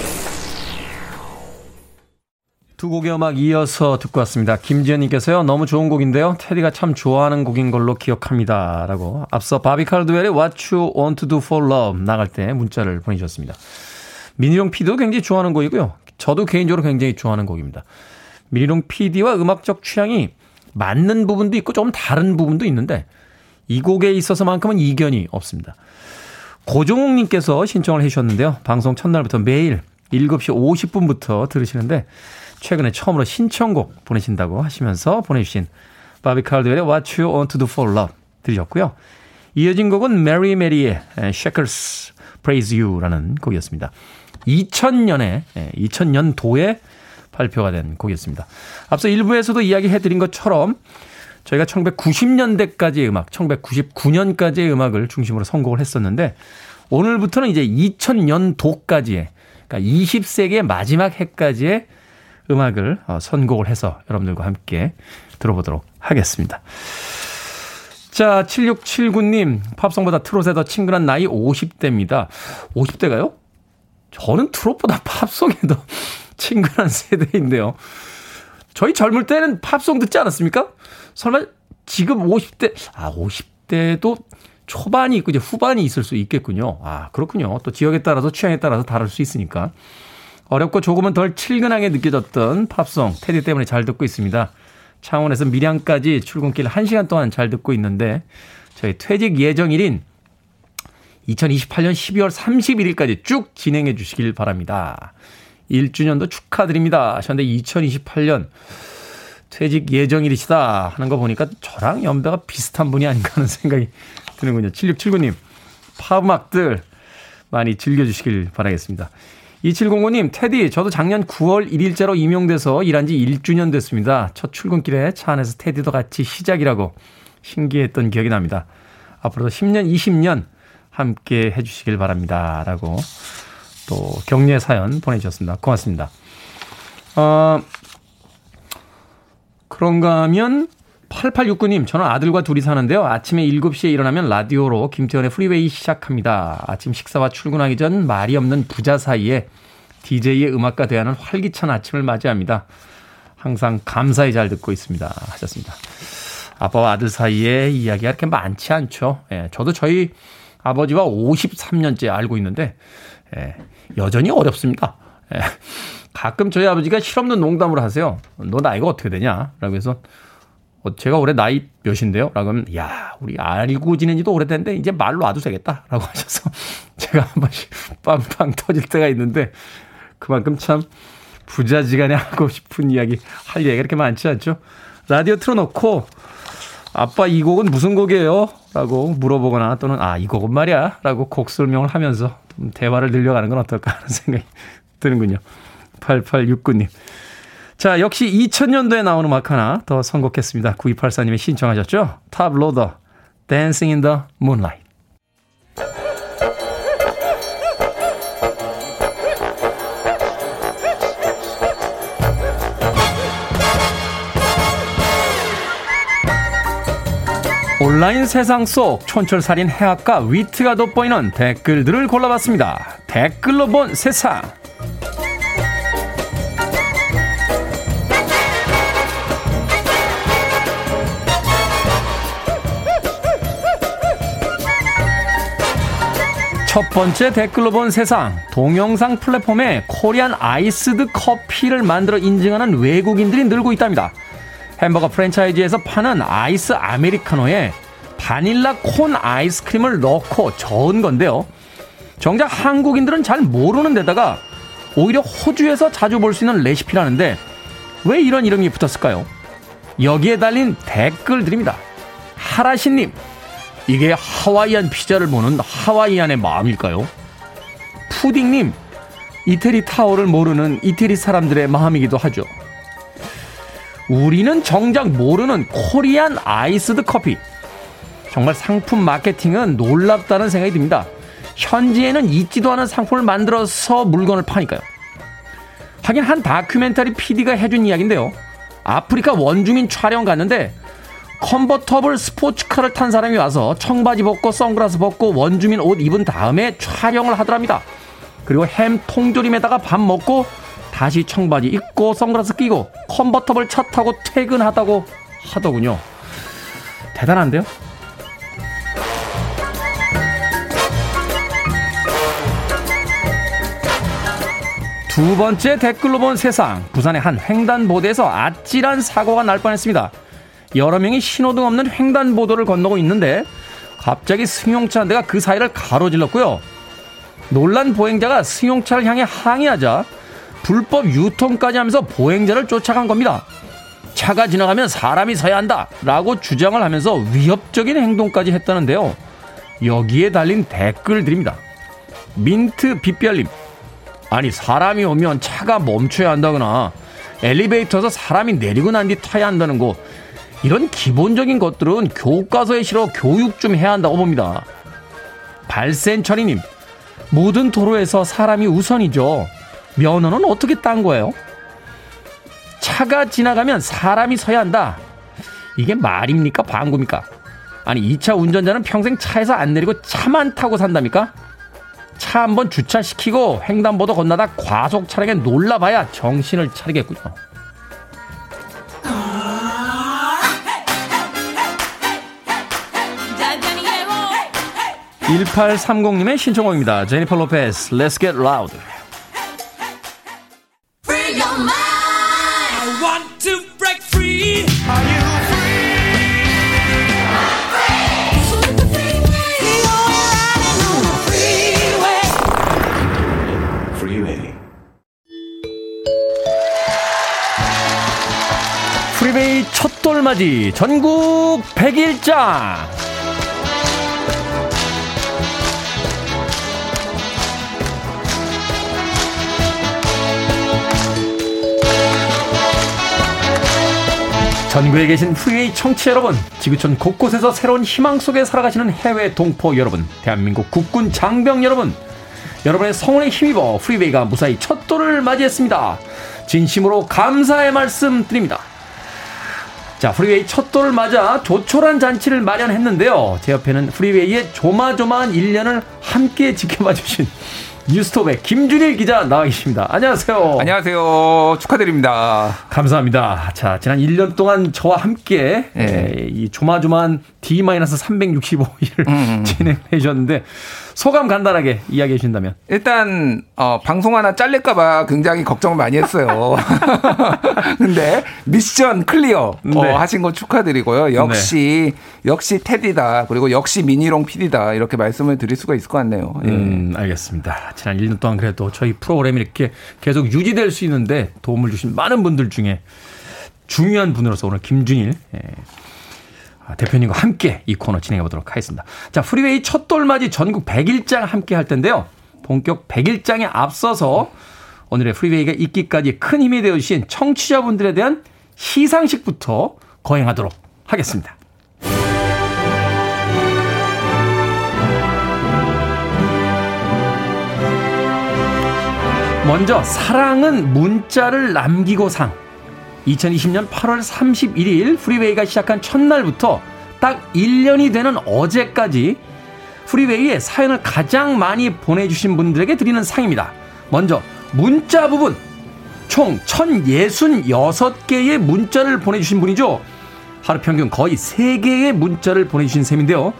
두 곡의 음악 이어서 듣고 왔습니다. 김지현님께서요, 너무 좋은 곡인데요. 테디가 참 좋아하는 곡인 걸로 기억합니다. 라고 앞서 바비 칼드웰의 What You Want to Do for Love 나갈 때 문자를 보내주셨습니다. 미니롱 PD도 굉장히 좋아하는 곡이고요. 저도 개인적으로 굉장히 좋아하는 곡입니다. 미니롱 PD와 음악적 취향이 맞는 부분도 있고 조금 다른 부분도 있는데 이 곡에 있어서만큼은 이견이 없습니다. 고종욱님께서 신청을 해주셨는데요. 방송 첫날부터 매일 7시 50분부터 들으시는데 최근에 처음으로 신청곡 보내신다고 하시면서 보내주신 바비 칼드웰의 What You Want to Do for Love 들으셨고요. 이어진 곡은 메리 메리의 Shakers Praise You라는 곡이었습니다. 2000년에 2000년도에 발표가 된 곡이었습니다. 앞서 1부에서도 이야기해드린 것처럼 저희가 1990년대까지의 음악, 1999년까지의 음악을 중심으로 선곡을 했었는데 오늘부터는 이제 2000년도까지의 그러니까 20세기의 마지막 해까지의 음악을 어, 선곡을 해서 여러분들과 함께 들어보도록 하겠습니다. 자, 7679님, 팝송보다 트롯에 더 친근한 나이 50대입니다. 50대가요? 저는 트롯보다 팝송에 더 친근한 세대인데요. 저희 젊을 때는 팝송 듣지 않았습니까? 설마 지금 50대, 아, 50대도 초반이 있고 이제 후반이 있을 수 있겠군요. 아, 그렇군요. 또 지역에 따라서 취향에 따라서 다를 수 있으니까. 어렵고 조금은 덜 친근하게 느껴졌던 팝송 테디 때문에 잘 듣고 있습니다. 창원에서 밀양까지 출근길 1시간 동안 잘 듣고 있는데 저희 퇴직 예정일인 2028년 12월 31일까지 쭉 진행해 주시길 바랍니다. 1주년도 축하드립니다. 하셨는데 2028년 퇴직 예정일이시다 하는 거 보니까 저랑 연배가 비슷한 분이 아닌가 하는 생각이 드는군요. 7679님, 팝음악들 많이 즐겨주시길 바라겠습니다. 2705님, 테디, 저도 작년 9월 1일째로 임용돼서 일한 지 1주년 됐습니다. 첫 출근길에 차 안에서 테디도 같이 시작이라고 신기했던 기억이 납니다. 앞으로도 10년, 20년 함께 해주시길 바랍니다. 라고 또 격려 사연 보내주셨습니다. 고맙습니다. 어, 그런가 하면 8869님, 저는 아들과 둘이 사는데요. 아침에 7시에 일어나면 라디오로 김태현의 프리웨이 시작합니다. 아침 식사와 출근하기 전 말이 없는 부자 사이에 DJ의 음악가 대하는 활기찬 아침을 맞이합니다. 항상 감사히 잘 듣고 있습니다. 하셨습니다. 아빠와 아들 사이에 이야기가 이렇게 많지 않죠. 예, 저도 저희 아버지와 53년째 알고 있는데, 예, 여전히 어렵습니다. 예, 가끔 저희 아버지가 실없는 농담을 하세요. 너 나이가 어떻게 되냐? 라고 해서 어, 제가 올해 나이 몇인데요? 라고 하면, 야, 우리 알고 지낸 지도 오래됐는데, 이제 말로 와도 되겠다. 라고 하셔서, 제가 한 번씩 빵빵 터질 때가 있는데, 그만큼 참, 부자지간에 하고 싶은 이야기, 할 얘기가 이렇게 많지 않죠? 라디오 틀어놓고, 아빠 이 곡은 무슨 곡이에요? 라고 물어보거나 또는, 아, 이 곡은 말이야. 라고 곡 설명을 하면서 대화를 늘려가는 건 어떨까 하는 생각이 드는군요. 8869님. 자, 역시 2000년도에 나온 음악 하나 더 선곡했습니다. 9284님이 신청하셨죠? Toploader, Dancing in the Moonlight. 온라인 세상 속 촌철살인 해학과 위트가 돋보이는 댓글들을 골라봤습니다. 댓글로 본 세상. 첫 번째 댓글로 본 세상 동영상 플랫폼에 코리안 아이스드 커피를 만들어 인증하는 외국인들이 늘고 있답니다. 햄버거 프랜차이즈에서 파는 아이스 아메리카노에 바닐라 콘 아이스크림을 넣고 저은 건데요. 정작 한국인들은 잘 모르는 데다가 오히려 호주에서 자주 볼 수 있는 레시피라는데 왜 이런 이름이 붙었을까요? 여기에 달린 댓글들입니다. 하라신님, 이게 하와이안 피자를 보는 하와이안의 마음일까요? 푸딩님, 이태리 타워를 모르는 이태리 사람들의 마음이기도 하죠. 우리는 정작 모르는 Korean iced coffee. 정말 상품 마케팅은 놀랍다는 생각이 듭니다. 현지에는 있지도 않은 상품을 만들어서 물건을 파니까요. 하긴 한 다큐멘터리 PD가 해준 이야기인데요. 아프리카 원주민 촬영 갔는데 컨버터블 스포츠카를 탄 사람이 와서 청바지 벗고 선글라스 벗고 원주민 옷 입은 다음에 촬영을 하더랍니다. 그리고 햄 통조림에다가 밥 먹고 다시 청바지 입고 선글라스 끼고 컨버터블 차 타고 퇴근하다고 하더군요. 대단한데요? 두 번째 댓글로 본 세상. 부산의 한 횡단보도에서 아찔한 사고가 날 뻔했습니다. 여러 명이 신호등 없는 횡단보도를 건너고 있는데 갑자기 승용차 한 대가 그 사이를 가로질렀고요. 놀란 보행자가 승용차를 향해 항의하자 불법 유통까지 하면서 보행자를 쫓아간 겁니다. 차가 지나가면 사람이 서야 한다 라고 주장을 하면서 위협적인 행동까지 했다는데요. 여기에 달린 댓글들입니다. 민트 빛별님 아니 사람이 오면 차가 멈춰야 한다거나 엘리베이터에서 사람이 내리고 난 뒤 타야 한다는 거 이런 기본적인 것들은 교과서에 실어 교육 좀 해야 한다고 봅니다. 발센처리님 모든 도로에서 사람이 우선이죠. 면허는 어떻게 딴 거예요? 차가 지나가면 사람이 서야 한다. 이게 말입니까? 방구입니까? 아니 2차 운전자는 평생 차에서 안 내리고 차만 타고 산답니까? 차 한번 주차시키고 횡단보도 건너다 과속 차량에 놀라봐야 정신을 차리겠군요. 1830님의 신청곡입니다. 제니퍼 로페스, Let's Get Loud. 첫 돌맞이 전국 100일장 전국에 계신 프리웨이 청취 여러분, 지구촌 곳곳에서 새로운 희망 속에 살아가시는 해외 동포 여러분, 대한민국 국군 장병 여러분, 여러분의 성원에 힘입어 프리웨이가 무사히 첫 돌을 맞이했습니다. 진심으로 감사의 말씀 드립니다. 자, 프리웨이 첫 돌을 맞아 조촐한 잔치를 마련했는데요. 제 옆에는 프리웨이의 조마조마한 1년을 함께 지켜봐 주신 뉴스톱의 김준일 기자 나와 계십니다. 안녕하세요. 안녕하세요. 축하드립니다. 감사합니다. 자, 지난 1년 동안 저와 함께 네. 에, 이 조마조마한 D-365일을 음, 음. 진행해 주셨는데 소감 간단하게 이야기해 주신다면. 일단 어, 방송 하나 잘릴까 봐 굉장히 걱정을 많이 했어요. 근데 mission clear 어, 네. 어, 하신 거 축하드리고요. 역시 네. 역시 테디다 그리고 역시 미니롱 PD다 이렇게 말씀을 드릴 수가 있을 것 같네요. 예. 음, 알겠습니다. 지난 1년 동안 그래도 저희 프로그램이 이렇게 계속 유지될 수 있는데 도움을 주신 많은 분들 중에 중요한 분으로서 오늘 김준일 예, 아, 대표님과 함께 이 코너 진행해 보도록 하겠습니다. 자, 프리웨이 첫 돌맞이 전국 100일장 함께 할 텐데요. 본격 100일장에 앞서서 오늘의 프리웨이가 있기까지 큰 힘이 되어주신 청취자분들에 대한 시상식부터 거행하도록 하겠습니다. 먼저 사랑은 문자를 남기고 상 2020년 8월 31일 프리웨이가 시작한 첫날부터 딱 1년이 되는 어제까지 프리웨이에 사연을 가장 많이 보내주신 분들에게 드리는 상입니다. 먼저 문자 부분 총 1066개의 문자를 보내주신 분이죠. 하루 평균 거의 3개의 문자를 보내주신 셈인데요.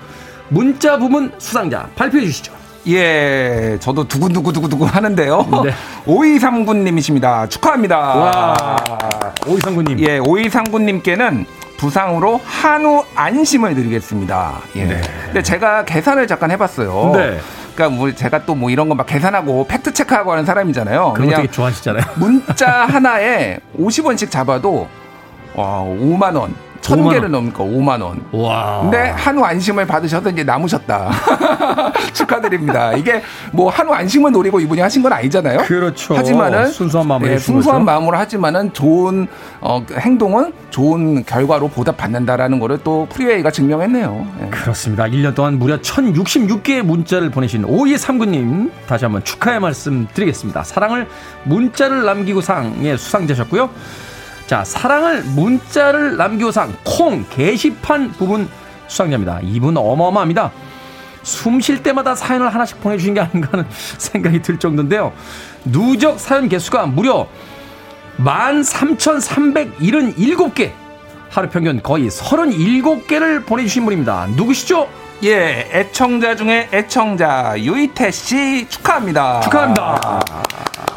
문자 부분 수상자 발표해 주시죠. 예, 저도 두근두근 두근두근 하는데요. 네. 5239님이십니다. 축하합니다. 와, 5239님. 예, 5239님께는 부상으로 한우 안심을 드리겠습니다. 예. 네. 근데 제가 계산을 잠깐 해봤어요. 네. 그러니까 뭐 제가 또 뭐 이런 거 막 계산하고 팩트 체크하고 하는 사람이잖아요. 그런 거 되게 좋아하시잖아요. 문자 하나에 50원씩 잡아도 와 5만 원. 천 개를 넘으니까 5만 원. 와. 근데 한우 안심을 받으셔서 이제 남으셨다. 축하드립니다. 이게 뭐 한우 안심을 노리고 이분이 하신 건 아니잖아요. 그렇죠. 하지만은 순수한 마음으로 네, 순수한 마음으로 하지만은 좋은 어, 행동은 좋은 결과로 보답받는다라는 거를 또 프리웨이가 증명했네요. 네. 그렇습니다. 1년 동안 무려 1066개의 문자를 보내신 5239님 다시 한번 축하의 말씀 드리겠습니다. 사랑을 문자를 남기고 상의 수상자셨고요. 자, 사랑을 문자를 남겨상 콩 게시판 부분 수상자입니다. 이분 어마어마합니다. 숨 쉴 때마다 사연을 하나씩 보내주신 게 아닌가 하는 생각이 들 정도인데요. 누적 사연 개수가 무려 13,377개. 하루 평균 거의 37개를 보내주신 분입니다. 누구시죠? 예, 애청자 중에 애청자 유이태 씨 축하합니다. 축하합니다.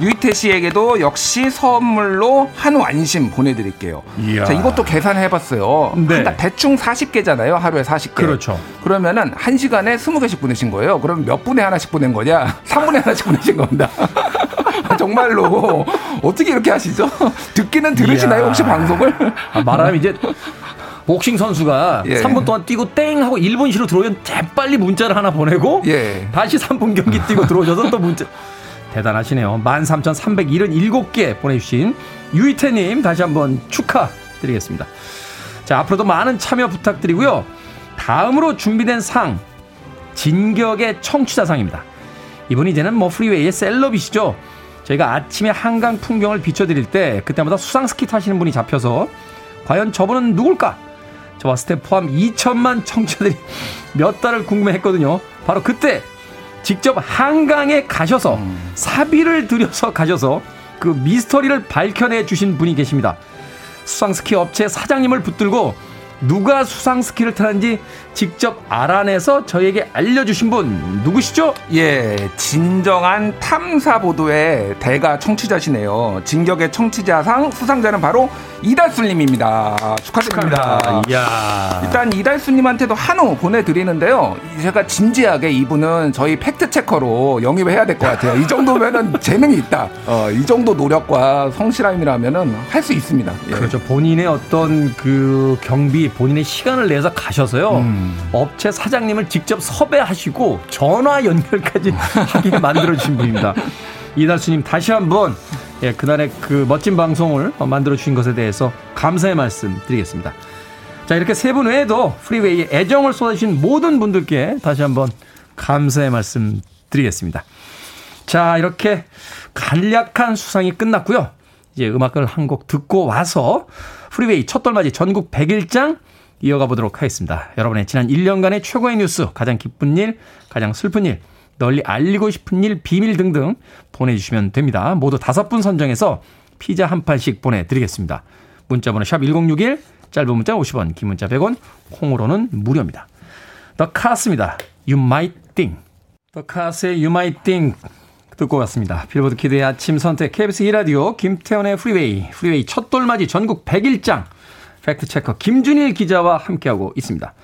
유이태 씨에게도 역시 선물로 한우 안심 보내드릴게요. 이야. 자, 이것도 계산해 봤어요. 네. 한 대충 40개잖아요. 하루에 40개. 그렇죠. 그러면은 1시간에 20개씩 보내신 거예요. 그럼 몇 분에 하나씩 보낸 거냐? 3분에 하나씩 보내신 겁니다. 정말로 어떻게 이렇게 하시죠? 듣기는 들으시나요? 혹시 방송을? 아, 말하면 이제 복싱 선수가 예. 3분 동안 뛰고 땡 하고 1분 쉬로 들어오면 재빨리 문자를 하나 보내고 예. 다시 3분 경기 뛰고 들어오셔서 또 문자 대단하시네요. 13,377개 보내주신 유이태님 다시 한번 축하드리겠습니다. 자 앞으로도 많은 참여 부탁드리고요. 다음으로 준비된 상 진격의 청취자상입니다. 이분이 이제는 뭐 프리웨이의 celeb이시죠. 저희가 아침에 한강 풍경을 비춰드릴 때 그때마다 수상 스키 타시는 분이 잡혀서 과연 저분은 누굴까? 저와 스텝 포함 2천만 청취자들이 몇 달을 궁금해했거든요. 바로 그때 직접 한강에 가셔서 음. 사비를 들여서 가셔서 그 미스터리를 밝혀내 주신 분이 계십니다. 수상스키 업체 사장님을 붙들고 누가 수상 스키를 타는지 직접 알아내서 저에게 알려주신 분 누구시죠? 예, 진정한 탐사 보도의 대가 청취자시네요. 진격의 청취자상 수상자는 바로 이달수님입니다. 축하드립니다. 축하합니다. 일단 이달수님한테도 한우 보내드리는데요. 제가 진지하게 이분은 저희 팩트 체커로 영입을 해야 될 것 같아요. 이 정도면은 재능이 있다. 어, 이 정도 노력과 성실함이라면은 할 수 있습니다. 예. 그렇죠. 본인의 어떤 그 경비, 본인의 시간을 내서 가셔서요. 음. 업체 사장님을 직접 섭외하시고 전화 연결까지 하게 만들어 주신 분입니다. 이달수님 다시 한번 예, 그날의 그 멋진 방송을 만들어 주신 것에 대해서 감사의 말씀 드리겠습니다. 자, 이렇게 세 분 외에도 프리웨이에 애정을 쏟아주신 모든 분들께 다시 한번 감사의 말씀 드리겠습니다. 자, 이렇게 간략한 수상이 끝났고요. 이제 음악을 한 곡 듣고 와서 프리웨이 첫 돌맞이 전국 100일장 이어가 보도록 하겠습니다. 여러분의 지난 1년간의 최고의 뉴스, 가장 기쁜 일, 가장 슬픈 일, 널리 알리고 싶은 일, 비밀 등등 보내주시면 됩니다. 모두 다섯 분 선정해서 피자 한 판씩 보내드리겠습니다. 문자번호 샵 1061, 짧은 문자 50원, 긴 문자 100원, 콩으로는 무료입니다. The Cars입니다. You might think. The Cars의 You might think 듣고 왔습니다. 빌보드 kid의 아침 선택 KBS 2라디오 김태훈의 프리웨이 프리웨이 첫 돌맞이 전국 100일장 fact checker 김준일 기자와 함께하고 있습니다.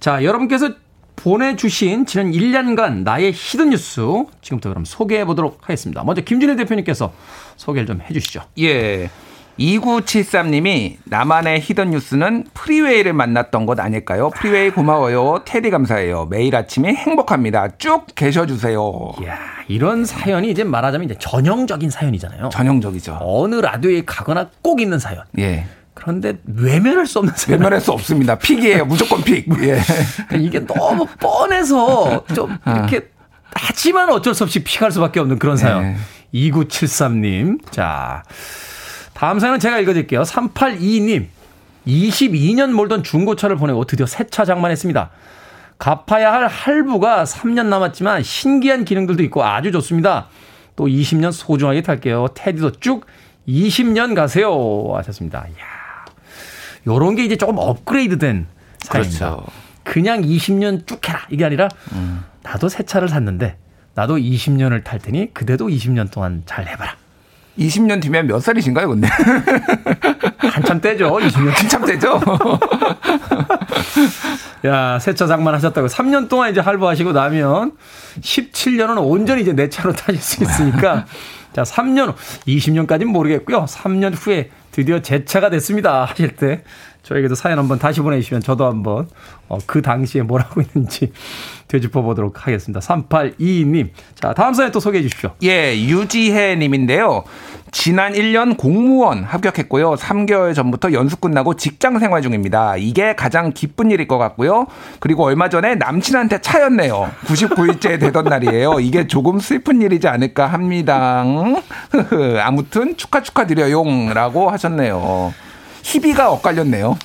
자 여러분께서 보내주신 지난 1년간 나의 hidden 뉴스 지금부터 그럼 소개해 보도록 하겠습니다. 먼저 김준일 대표님께서 소개를 좀 해주시죠. 예. 2973님이 나만의 hidden 뉴스는 프리웨이를 만났던 것 아닐까요? 프리웨이 고마워요. 테디 감사해요. 매일 아침이 행복합니다. 쭉 계셔주세요. 이야, 이런 사연이 이제 말하자면 이제 전형적인 사연이잖아요. 전형적이죠. 어느 라디오에 가거나 꼭 있는 사연. 예. 그런데 외면할 수 없는 사연. 외면할 수 없습니다. 픽이에요. 무조건 픽. 예. 그러니까 이게 너무 뻔해서 좀 아. 이렇게 하지만 어쩔 수 없이 픽할 수밖에 없는 그런 사연. 네. 2973님. 자. 다음 사연은 제가 읽어드릴게요. 3822님. 22년 몰던 중고차를 보내고 드디어 새 차 장만했습니다. 갚아야 할 할부가 3년 남았지만 신기한 기능들도 있고 아주 좋습니다. 또 20년 소중하게 탈게요. 테디도 쭉 20년 가세요. 하셨습니다. 이야. 요런 게 이제 조금 업그레이드 된 사연입니다. 그렇죠. 그냥 20년 쭉 해라. 이게 아니라 음. 나도 새 차를 샀는데 나도 20년을 탈 테니 그대도 20년 동안 잘 해봐라. 20년 뒤면 몇 살이신가요, 근데? 한참 때죠, 20년. 한참 때죠? 야, 세차 장만 하셨다고 3년 동안 이제 할부하시고 나면 17년은 온전히 이제 내 차로 타실 수 있으니까 자, 3년 후, 20년까지는 모르겠고요. 3년 후에 드디어 제 차가 됐습니다. 하실 때 저에게도 사연 한번 다시 보내주시면 저도 한번 어, 그 당시에 뭐라고 했는지 되짚어 보도록 하겠습니다. 3822님. 자, 다음 사연 또 소개해 주십시오. 예, 유지혜 님인데요. 지난 1년 공무원 합격했고요. 3개월 전부터 연수 끝나고 직장 생활 중입니다. 이게 가장 기쁜 일일 것 같고요. 그리고 얼마 전에 남친한테 차였네요. 99일째 되던 날이에요. 이게 조금 슬픈 일이지 않을까 합니다. 아무튼 축하 축하드려요. 라고 하셨네요. 희비가 엇갈렸네요.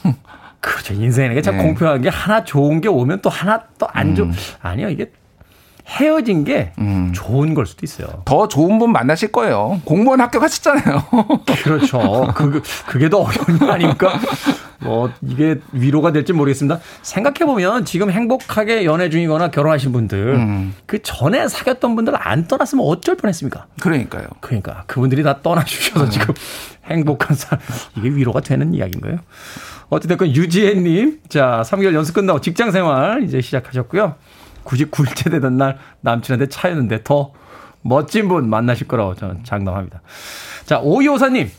그렇죠. 인생에게 참 네. 공평한 게 하나 좋은 게 오면 또 하나 또 안 좋. 음. 아니요, 이게 헤어진 게 음. 좋은 걸 수도 있어요. 더 좋은 분 만나실 거예요. 공무원 합격하셨잖아요. 그렇죠. 그, 그게 더 어려운 거 아닙니까? 뭐, 이게 위로가 될지 모르겠습니다. 생각해보면 지금 행복하게 연애 중이거나 결혼하신 분들, 음. 그 전에 사귀었던 분들 안 떠났으면 어쩔 뻔 했습니까? 그러니까요. 그러니까. 그분들이 다 떠나주셔서 음. 지금 행복한 사람, 이게 위로가 되는 이야기인가요? 어찌됐건 유지혜님, 자, 3개월 연습 끝나고 직장 생활 이제 시작하셨고요. 99일째 되던 날 남친한테 차였는데 더 멋진 분 만나실 거라고 저는 장담합니다. 자, 오이호사님.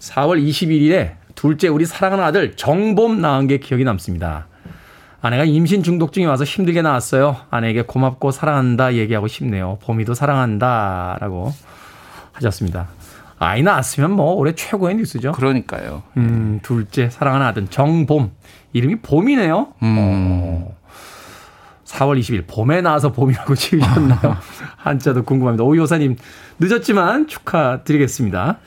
4월 21일에 둘째 우리 사랑하는 아들 정봄 낳은 게 기억이 남습니다. 아내가 임신 중독증이 와서 힘들게 나왔어요. 아내에게 고맙고 사랑한다 얘기하고 싶네요. 봄이도 사랑한다 라고 하셨습니다. 아이 낳았으면 뭐 올해 최고의 뉴스죠. 그러니까요. 음, 둘째 사랑하는 아들 정봄. 이름이 봄이네요. 음. 어. 4월 20일 봄에 나와서 봄이라고 지으셨나요? 한자도 궁금합니다. 오요사님 늦었지만 축하드리겠습니다.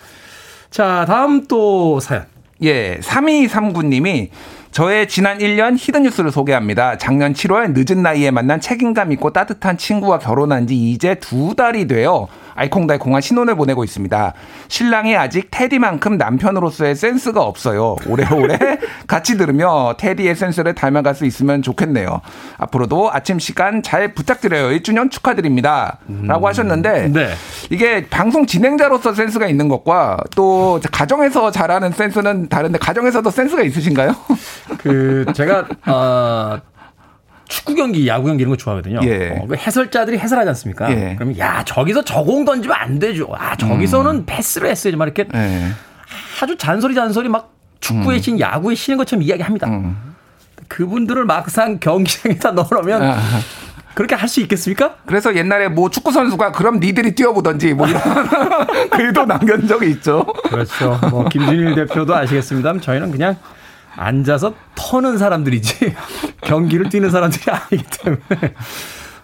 자, 다음 또 사연. 예, 3239님이 저의 지난 1년 히든뉴스를 소개합니다. 작년 7월 늦은 나이에 만난 책임감 있고 따뜻한 친구와 결혼한 지 이제 두 달이 돼요. 알콩달콩한 신혼을 보내고 있습니다. 신랑이 아직 테디만큼 남편으로서의 센스가 없어요. 오래오래 같이 들으며 테디의 센스를 닮아갈 수 있으면 좋겠네요. 앞으로도 아침 시간 잘 부탁드려요. 1주년 축하드립니다. 라고 하셨는데 네. 이게 방송 진행자로서 센스가 있는 것과 또 가정에서 잘하는 센스는 다른데 가정에서도 센스가 있으신가요? 그 제가 어 축구 경기, 야구 경기 이런 거 좋아하거든요. 예. 어, 그 해설자들이 해설하지 않습니까? 예. 그러면 야 저기서 저공 던지면 안 되죠. 아 저기서는 음. 패스를 했어야지 막 이렇게 예. 아주 잔소리 잔소리 막 축구의 음. 신, 야구의 신인 것처럼 이야기합니다. 음. 그분들을 막상 경기장에다 넣으면 아. 그렇게 할 수 있겠습니까? 그래서 옛날에 뭐 축구 선수가 그럼 니들이 뛰어보던지 뭐 이런 글도 남긴 적이 있죠. 그렇죠. 뭐 김준일 대표도 아시겠습니다. 저희는 그냥 앉아서 터는 사람들이지 경기를 뛰는 사람들이 아니기 때문에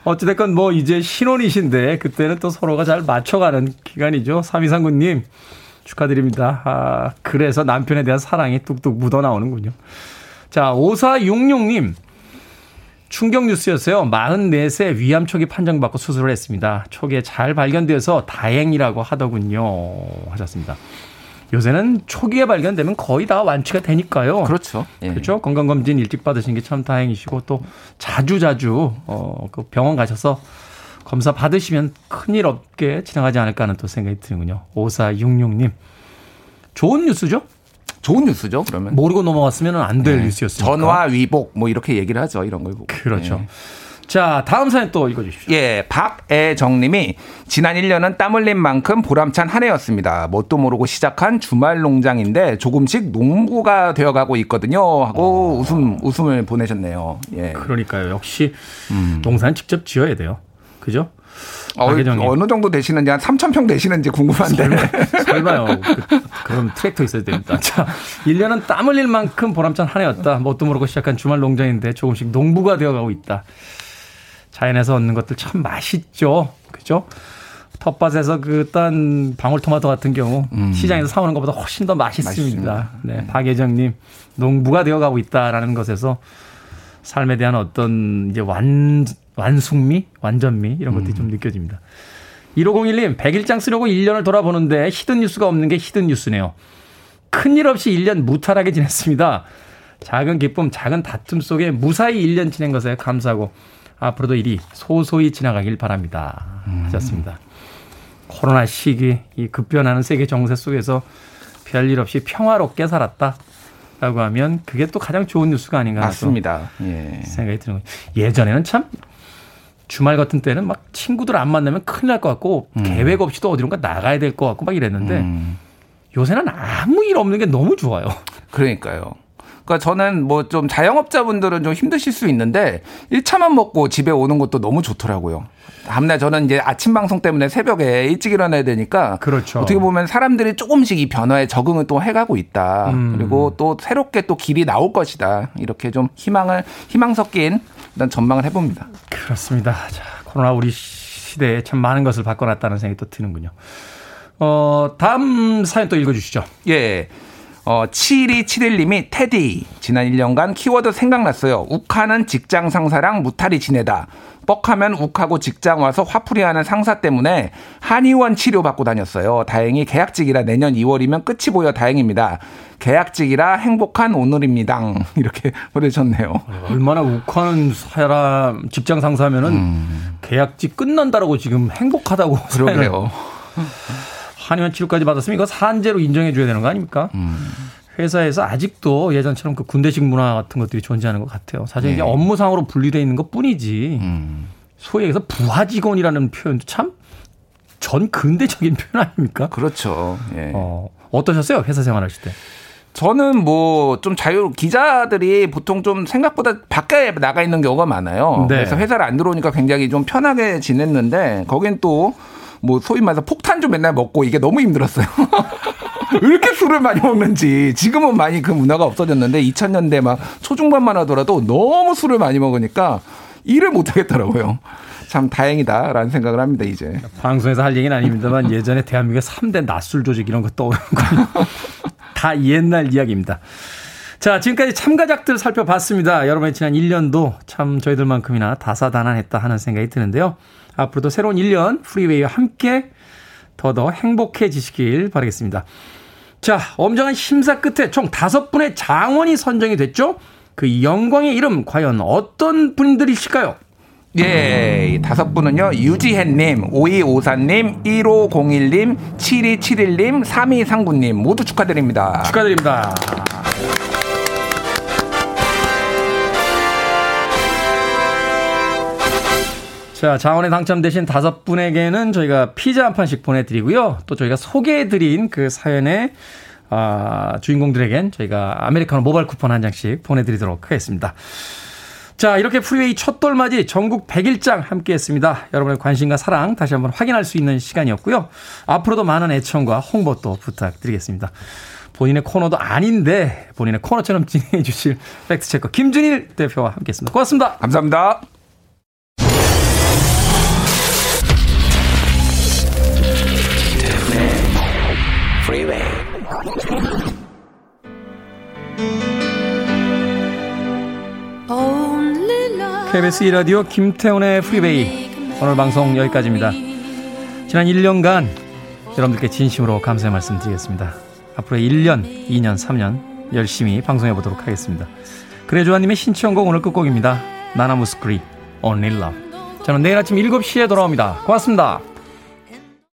어찌됐건 뭐 이제 신혼이신데 그때는 또 서로가 잘 맞춰가는 기간이죠. 3239님 축하드립니다. 아, 그래서 남편에 대한 사랑이 뚝뚝 묻어나오는군요. 자, 5466님. 충격 뉴스였어요. 44세 위암 초기 판정받고 수술을 했습니다. 초기에 잘 발견돼서 다행이라고 하더군요. 하셨습니다. 요새는 초기에 발견되면 거의 다 완치가 되니까요. 그렇죠. 예. 그렇죠. 건강검진 일찍 받으신 게 참 다행이시고 또 자주 자주 어그 병원 가셔서 검사 받으시면 큰일 없게 지나가지 않을까 하는 또 생각이 드는군요. 5466님. 좋은 뉴스죠? 좋은 뉴스죠, 그러면. 모르고 넘어갔으면 안될 네. 뉴스였습니다. 전화 위복 뭐 이렇게 얘기를 하죠, 이런 걸 보고. 그렇죠. 네. 자, 다음 사연 또 읽어주십시오. 예, 박애정 님이 지난 1년은 땀 흘린 만큼 보람찬 한 해였습니다. 뭣도 모르고 시작한 주말 농장인데 조금씩 농부가 되어가고 있거든요. 하고 어. 웃음, 웃음을 보내셨네요. 예. 그러니까요. 역시 음. 농사는 직접 지어야 돼요. 그죠? 어, 어느 정도 되시는지 한 3,000평 되시는지 궁금한데. 설마, 요 그, 그럼 트랙터 있어야 됩니다. 자, 1년은 땀 흘릴 만큼 보람찬 한 해였다. 뭣도 모르고 시작한 주말 농장인데 조금씩 농부가 되어가고 있다. 자연에서 얻는 것들 참 맛있죠. 그죠? 텃밭에서 그딴 방울토마토 같은 경우 음. 시장에서 사오는 것보다 훨씬 더 맛있습니다. 맛있습니다. 네, 박예정님 농부가 되어가고 있다라는 것에서 삶에 대한 어떤 이제 완 완숙미, 완전미 이런 것들이 음. 좀 느껴집니다. 1501님 100일장 쓰려고 1년을 돌아보는데 hidden 뉴스가 없는 게 hidden 뉴스네요. 큰일 없이 1년 무탈하게 지냈습니다. 작은 기쁨, 작은 다툼 속에 무사히 1년 지낸 것에 감사하고 앞으로도 일이 소소히 지나가길 바랍니다. 음. 하셨습니다. 코로나 시기, 이 급변하는 세계 정세 속에서 별일 없이 평화롭게 살았다. 라고 하면 그게 또 가장 좋은 뉴스가 아닌가 맞습니다. 예. 생각이 드는 거예요. 예전에는 참 주말 같은 때는 막 친구들 안 만나면 큰일 날 것 같고 음. 계획 없이도 어디론가 나가야 될 것 같고 막 이랬는데 음. 요새는 아무 일 없는 게 너무 좋아요. 그러니까요. 그러니까 저는 뭐 좀 자영업자분들은 좀 힘드실 수 있는데 1차만 먹고 집에 오는 것도 너무 좋더라고요. 다음날 저는 이제 아침 방송 때문에 새벽에 일찍 일어나야 되니까 그렇죠. 어떻게 보면 사람들이 조금씩 이 변화에 적응을 또 해가고 있다. 음. 그리고 또 새롭게 또 길이 나올 것이다. 이렇게 좀 희망을 희망 섞인 일단 전망을 해봅니다. 그렇습니다. 자, 코로나 우리 시대에 참 많은 것을 바꿔놨다는 생각이 또 드는군요. 어, 다음 사연 또 읽어주시죠. 예. 어, 7271님이 테디. 지난 1년간 키워드 생각났어요. 욱하는 직장 상사랑 무탈이 지내다. 뻑하면 욱하고 직장 와서 화풀이하는 상사 때문에 한의원 치료받고 다녔어요. 다행히 계약직이라 내년 2월이면 끝이 보여 다행입니다. 계약직이라 행복한 오늘입니다. 이렇게 보내셨네요. 얼마나 욱하는 사람 직장 상사면은 음. 계약직 끝난다라고 지금 행복하다고 그러게요. 한의원 치료까지 받았으면 이거 산재로 인정해 줘야 되는 거 아닙니까? 음. 회사에서 아직도 예전처럼 그 군대식 문화 같은 것들이 존재하는 것 같아요. 사실 이게 네. 업무상으로 분리되어 있는 것 뿐이지. 음. 소위 해서 부하 직원이라는 표현도 참 전 근대적인 표현 아닙니까? 그렇죠. 예. 어, 어떠셨어요? 회사 생활하실 때? 저는 뭐 좀 자유 기자들이 보통 좀 생각보다 밖에 나가 있는 경우가 많아요. 네. 그래서 회사를 안 들어오니까 굉장히 좀 편하게 지냈는데 거긴 또 뭐 소위 말해서 폭탄 좀 맨날 먹고 이게 너무 힘들었어요. 왜 이렇게 술을 많이 먹는지 지금은 많이 그 문화가 없어졌는데 2000년대 막 초중반만 하더라도 너무 술을 많이 먹으니까 일을 못 하겠더라고요. 참 다행이다라는 생각을 합니다, 이제. 방송에서 할 얘기는 아닙니다만 예전에 대한민국의 3대 낮술 조직 이런 거 떠오르는 거다 옛날 이야기입니다. 자, 지금까지 참가작들 살펴봤습니다. 여러분의 지난 1년도 참 저희들만큼이나 다사다난했다 하는 생각이 드는데요. 앞으로도 새로운 1년 프리웨이와 함께 더더 행복해지시길 바라겠습니다. 자, 엄정한 심사 끝에 총 다섯 분의 장원이 선정이 됐죠? 그 영광의 이름 과연 어떤 분들이실까요? 예, 다섯 분은요, 유지혜님, 5254님, 1501님, 7271님, 3239님, 모두 축하드립니다. 축하드립니다. 자, 자원에 당첨되신 다섯 분에게는 저희가 피자 한 판씩 보내드리고요. 또 저희가 소개해드린 그 사연의 아, 주인공들에겐 저희가 아메리카노 모바일 쿠폰 한 장씩 보내드리도록 하겠습니다. 자, 이렇게 프리웨이 첫 돌맞이 전국 100일장 함께 했습니다. 여러분의 관심과 사랑 다시 한번 확인할 수 있는 시간이었고요. 앞으로도 많은 애청과 홍보 또 부탁드리겠습니다. 본인의 코너도 아닌데 본인의 코너처럼 진행해 주실 fact checker 김준일 대표와 함께 했습니다. 고맙습니다. 감사합니다. KBS 2라디오 김태훈의 프리베이 오늘 방송 여기까지입니다. 지난 1년간 여러분들께 진심으로 감사의 말씀 드리겠습니다. 앞으로 1년, 2년, 3년 열심히 방송해 보도록 하겠습니다. 그래 조아님의 신청곡 오늘 끝곡입니다. 나나무스크리 Only 저는 내일 아침 7시에 돌아옵니다. 고맙습니다.